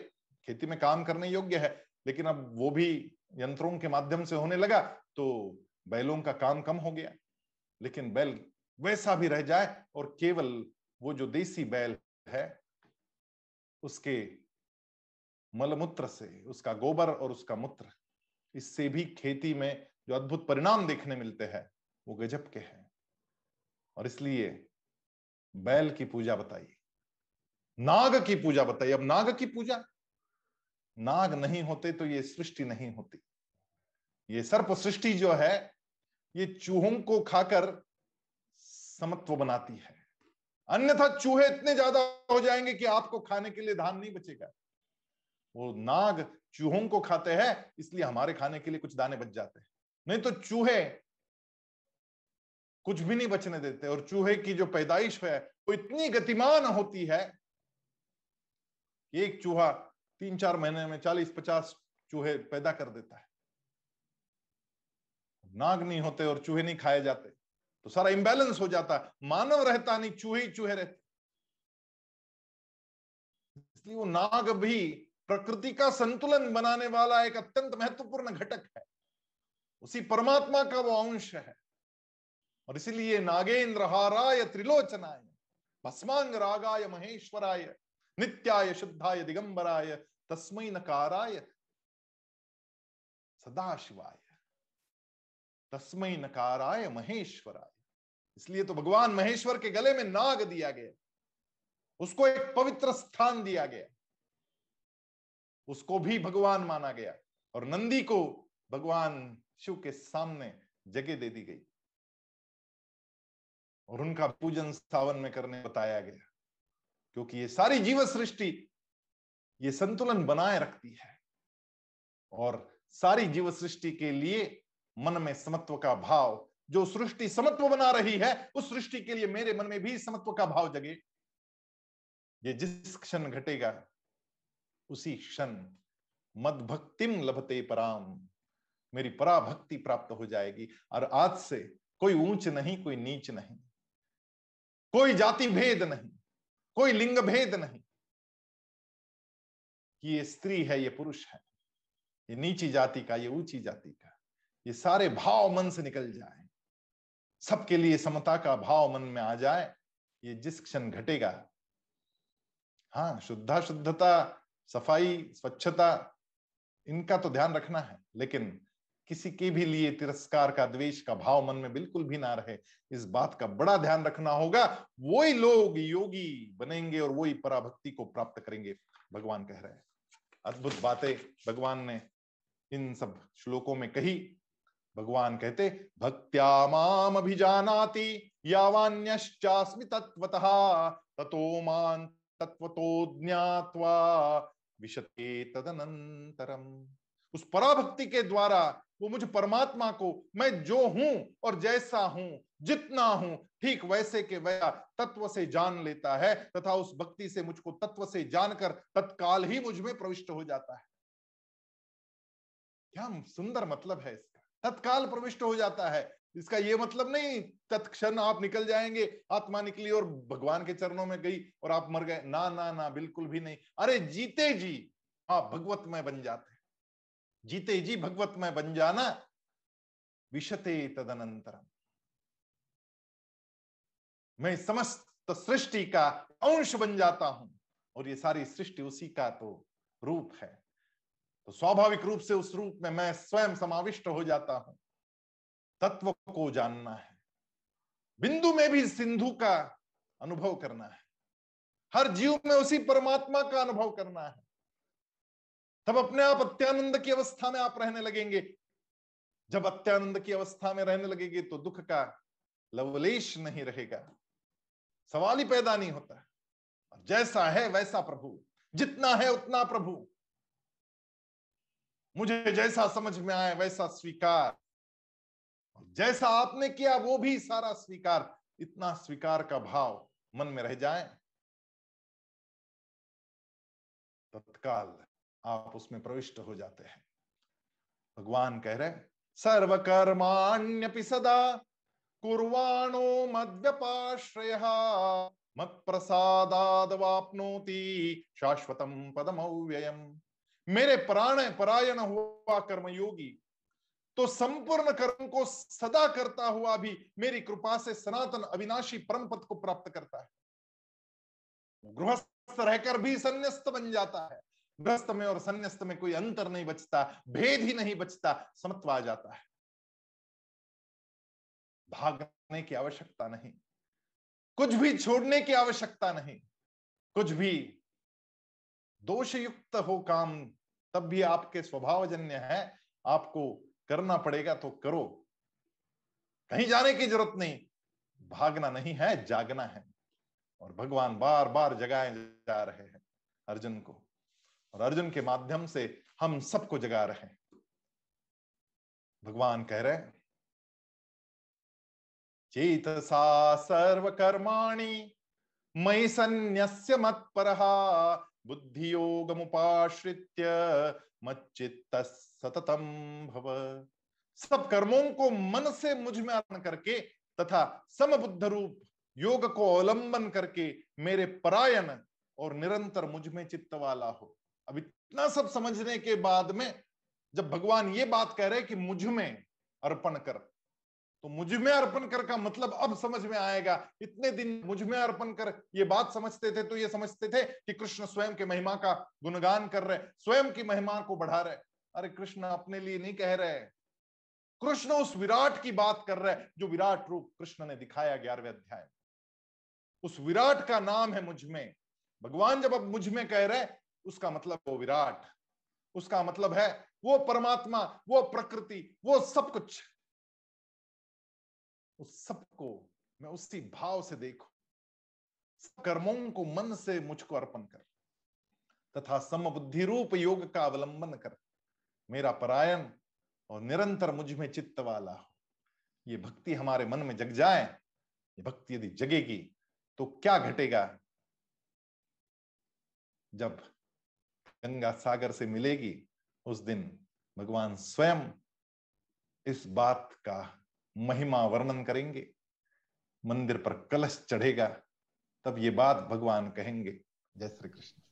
खेती में काम करने योग्य है, लेकिन अब वो भी यंत्रों के माध्यम से होने लगा तो बैलों का काम कम हो गया। लेकिन बैल वैसा भी रह जाए और केवल वो जो देसी बैल है, उसके मलमूत्र से, उसका गोबर और उसका मूत्र, इससे भी खेती में जो अद्भुत परिणाम देखने मिलते हैं, वो गजब के हैं। और इसलिए बैल की पूजा बताइए, नाग की पूजा बताइए। अब नाग की पूजा, नाग नहीं होते तो ये सृष्टि नहीं होती। ये सर्प सृष्टि जो है, ये चूहों को खाकर समत्व बनाती है। अन्यथा चूहे इतने ज़्यादा हो जाएँगे कि आपको खाने के लिए धान नहीं बचेगा। वो नाग चूहों को खाते हैं, इसलिए हमारे खाने के लिए कुछ दाने बच जाते हैं। नहीं तो चूहे कुछ भी नहीं बचने देते, और चूहे की जो पैदाइश है, वो इतनी गतिमान होती है एक चूहा तीन चार महीने में चालीस पचास चूहे पैदा कर देता है। नाग नहीं होते और चूहे नहीं खाए जाते तो सारा इंबैलेंस हो जाता है मानव रहता नहीं, चूहे ही चूहे रहते। इसलिए वो नाग भी प्रकृति का संतुलन बनाने वाला एक अत्यंत महत्वपूर्ण घटक है। उसी परमात्मा का वो अंश है। और इसीलिए नागेंद्र हाराय त्रिलोचनाय, भस्मांग रागाय महेश्वराय, नित्याय शुद्धाय दिगंबराय तस्मय नकाराय सदाशिवाय। तस्मय नकाराय महेश्वराय। इसलिए तो भगवान महेश्वर के गले में नाग दिया गया। उसको एक पवित्र स्थान दिया गया। उसको भी भगवान माना गया और नंदी को भगवान शिव के सामने जगह दे दी गई। और उनका पूजन सावन में करने बताया गया, क्योंकि ये सारी जीव सृष्टि ये संतुलन बनाए रखती है। और सारी जीव सृष्टि के लिए मन में समत्व का भाव, जो सृष्टि समत्व बना रही है, उस सृष्टि के लिए मेरे मन में भी समत्व का भाव जगे। ये जिस क्षण घटेगा उसी क्षण मद भक्तिम लभते पराम, मेरी पराभक्ति प्राप्त हो जाएगी। और आज से कोई ऊंच नहीं, कोई नीच नहीं, कोई जाति भेद नहीं, कोई लिंग भेद नहीं कि ये स्त्री है, ये पुरुष है, ये नीची जाति का, ये ऊँची जाति का, ये सारे भाव मन से निकल जाए, सबके लिए समता का भाव मन में आ जाए, ये जिस क्षण घटेगा हाँ शुद्धा शुद्धता सफ़ाई, स्वच्छता, इनका तो ध्यान रखना है, लेकिन किसी के भी लिए तिरस्कार का, द्वेष का भाव मन में बिल्कुल भी ना रहे, इस बात का बड़ा ध्यान रखना होगा। वही लोग योगी बनेंगे और वही पराभक्ति को प्राप्त करेंगे, भगवान कह रहे हैं। अद्भुत बातें भगवान ने इन सब श्लोकों में कही। भगवान कहते, भक्त्या माम अभिजानाति यावान्यश्चास्मि तत्वतः ततो मान तत्वतो ज्ञात्वा विशते तदनंतरम उस पराभक्ति के द्वारा वो मुझे परमात्मा को, मैं जो हूँ और जैसा हूँ, जितना हूँ, ठीक वैसे के वैसा तत्व से जान लेता है तथा उस भक्ति से मुझको तत्व से जानकर तत्काल ही मुझमें प्रविष्ट हो जाता है। क्या सुंदर मतलब है इसका। तत्काल प्रविष्ट हो जाता है। इसका ये मतलब नहीं, तत्क्षण आप निकल जाएँगे, आत्मा निकली और भगवान के चरणों में गई और आप मर गए। ना ना ना, बिल्कुल भी नहीं। अरे जीते जी आप भगवत में बन जाते जीते जी भगवत में बन जाना, विशते तदनंतरम। मैं समस्त सृष्टि का अंश बन जाता हूँ और ये सारी सृष्टि उसी का तो रूप है। तो स्वाभाविक रूप से उस रूप में मैं स्वयं समाविष्ट हो जाता हूँ। तत्व को जानना है। बिंदु में भी सिंधु का अनुभव करना है। हर जीव में उसी परमात्मा का अनुभव करना है। तब अपने आप अत्यानंद की अवस्था में आप रहने लगेंगे। जब अत्यानंद की अवस्था में रहने लगेंगे तो दुख का लवलेश नहीं रहेगा। सवाल ही पैदा नहीं होता। और जैसा है वैसा प्रभु। जितना है उतना प्रभु। मुझे जैसा समझ में आए वैसा स्वीकार। जैसा आपने किया, वो भी सारा स्वीकार, इतना स्वीकार का भाव मन में रह जाए, तत्काल आप उसमें प्रविष्ट हो जाते हैं। भगवान कह रहे सर्वकर्माण्यपि सदा कुर्वाणो मद्यपाश्रय मत प्रसादाद वापनोति शाश्वतम पदम व्ययम मेरे प्राण परायण हुआ कर्मयोगी तो संपूर्ण कर्म को सदा करता हुआ भी मेरी कृपा से सनातन अविनाशी परम पद को प्राप्त करता है। गृहस्थ रहकर भी संन्यास्त बन जाता है। गृहस्थ में और संन्यास्त में कोई अंतर नहीं बचता, भेद ही नहीं बचता, समत्व आ जाता है। भागने की आवश्यकता नहीं। कुछ भी छोड़ने की आवश्यकता नहीं। कुछ भी दोषयुक्त हो काम, तब भी आपके स्वभावजन्य है, आपको करना पड़ेगा तो करो। कहीं जाने की ज़रूरत नहीं। भागना नहीं है, जागना है। और भगवान बार बार जगाए जा रहे हैं अर्जुन को। और अर्जुन के माध्यम से हम सबको जगा रहे हैं। भगवान कह रहे चेत सा सर्वकर्माणि मई संन्यस्य मत पर बुद्धि योग मुश्रित्य मच्चित्त सततम भव। सब कर्मों को मन से मुझमें अर्पण करके तथा समबुद्ध रूप योग को अवलंबन करके मेरे परायण और निरंतर मुझमें चित्त वाला हो। अब इतना सब समझने के बाद में जब भगवान ये बात कह रहे कि मुझमें अर्पण कर तो मुझमें अर्पण कर का मतलब अब समझ में आएगा। इतने दिन मुझमें अर्पण कर ये बात समझते थे तो ये समझते थे कि कृष्ण स्वयं के महिमा का गुणगान कर रहे, स्वयं की महिमा को बढ़ा रहे। अरे कृष्ण अपने लिए नहीं कह रहे। कृष्ण उस विराट की बात कर रहे जो विराट रूप कृष्ण ने दिखाया ग्यारहवें अध्याय उस विराट का नाम है मुझमें। भगवान जब अब मुझमें कह रहे, उसका मतलब वो विराट, उसका मतलब है वो परमात्मा, वो प्रकृति, वो सब कुछ। उस सबको मैं उसी भाव से देखू। कर्मों को मन से मुझको अर्पण कर। तथा समबुद्धि रूप योग का अवलंबन कर। मेरा परायण और निरंतर मुझमें चित्त वाला हो। ये भक्ति हमारे मन में जग जाए, ये भक्ति यदि जगेगी तो क्या घटेगा? जब गंगा सागर से मिलेगी, उस दिन भगवान स्वयं इस बात का महिमा वर्णन करेंगे, मंदिर पर कलश चढ़ेगा, तब ये बात भगवान कहेंगे। जय श्री कृष्ण।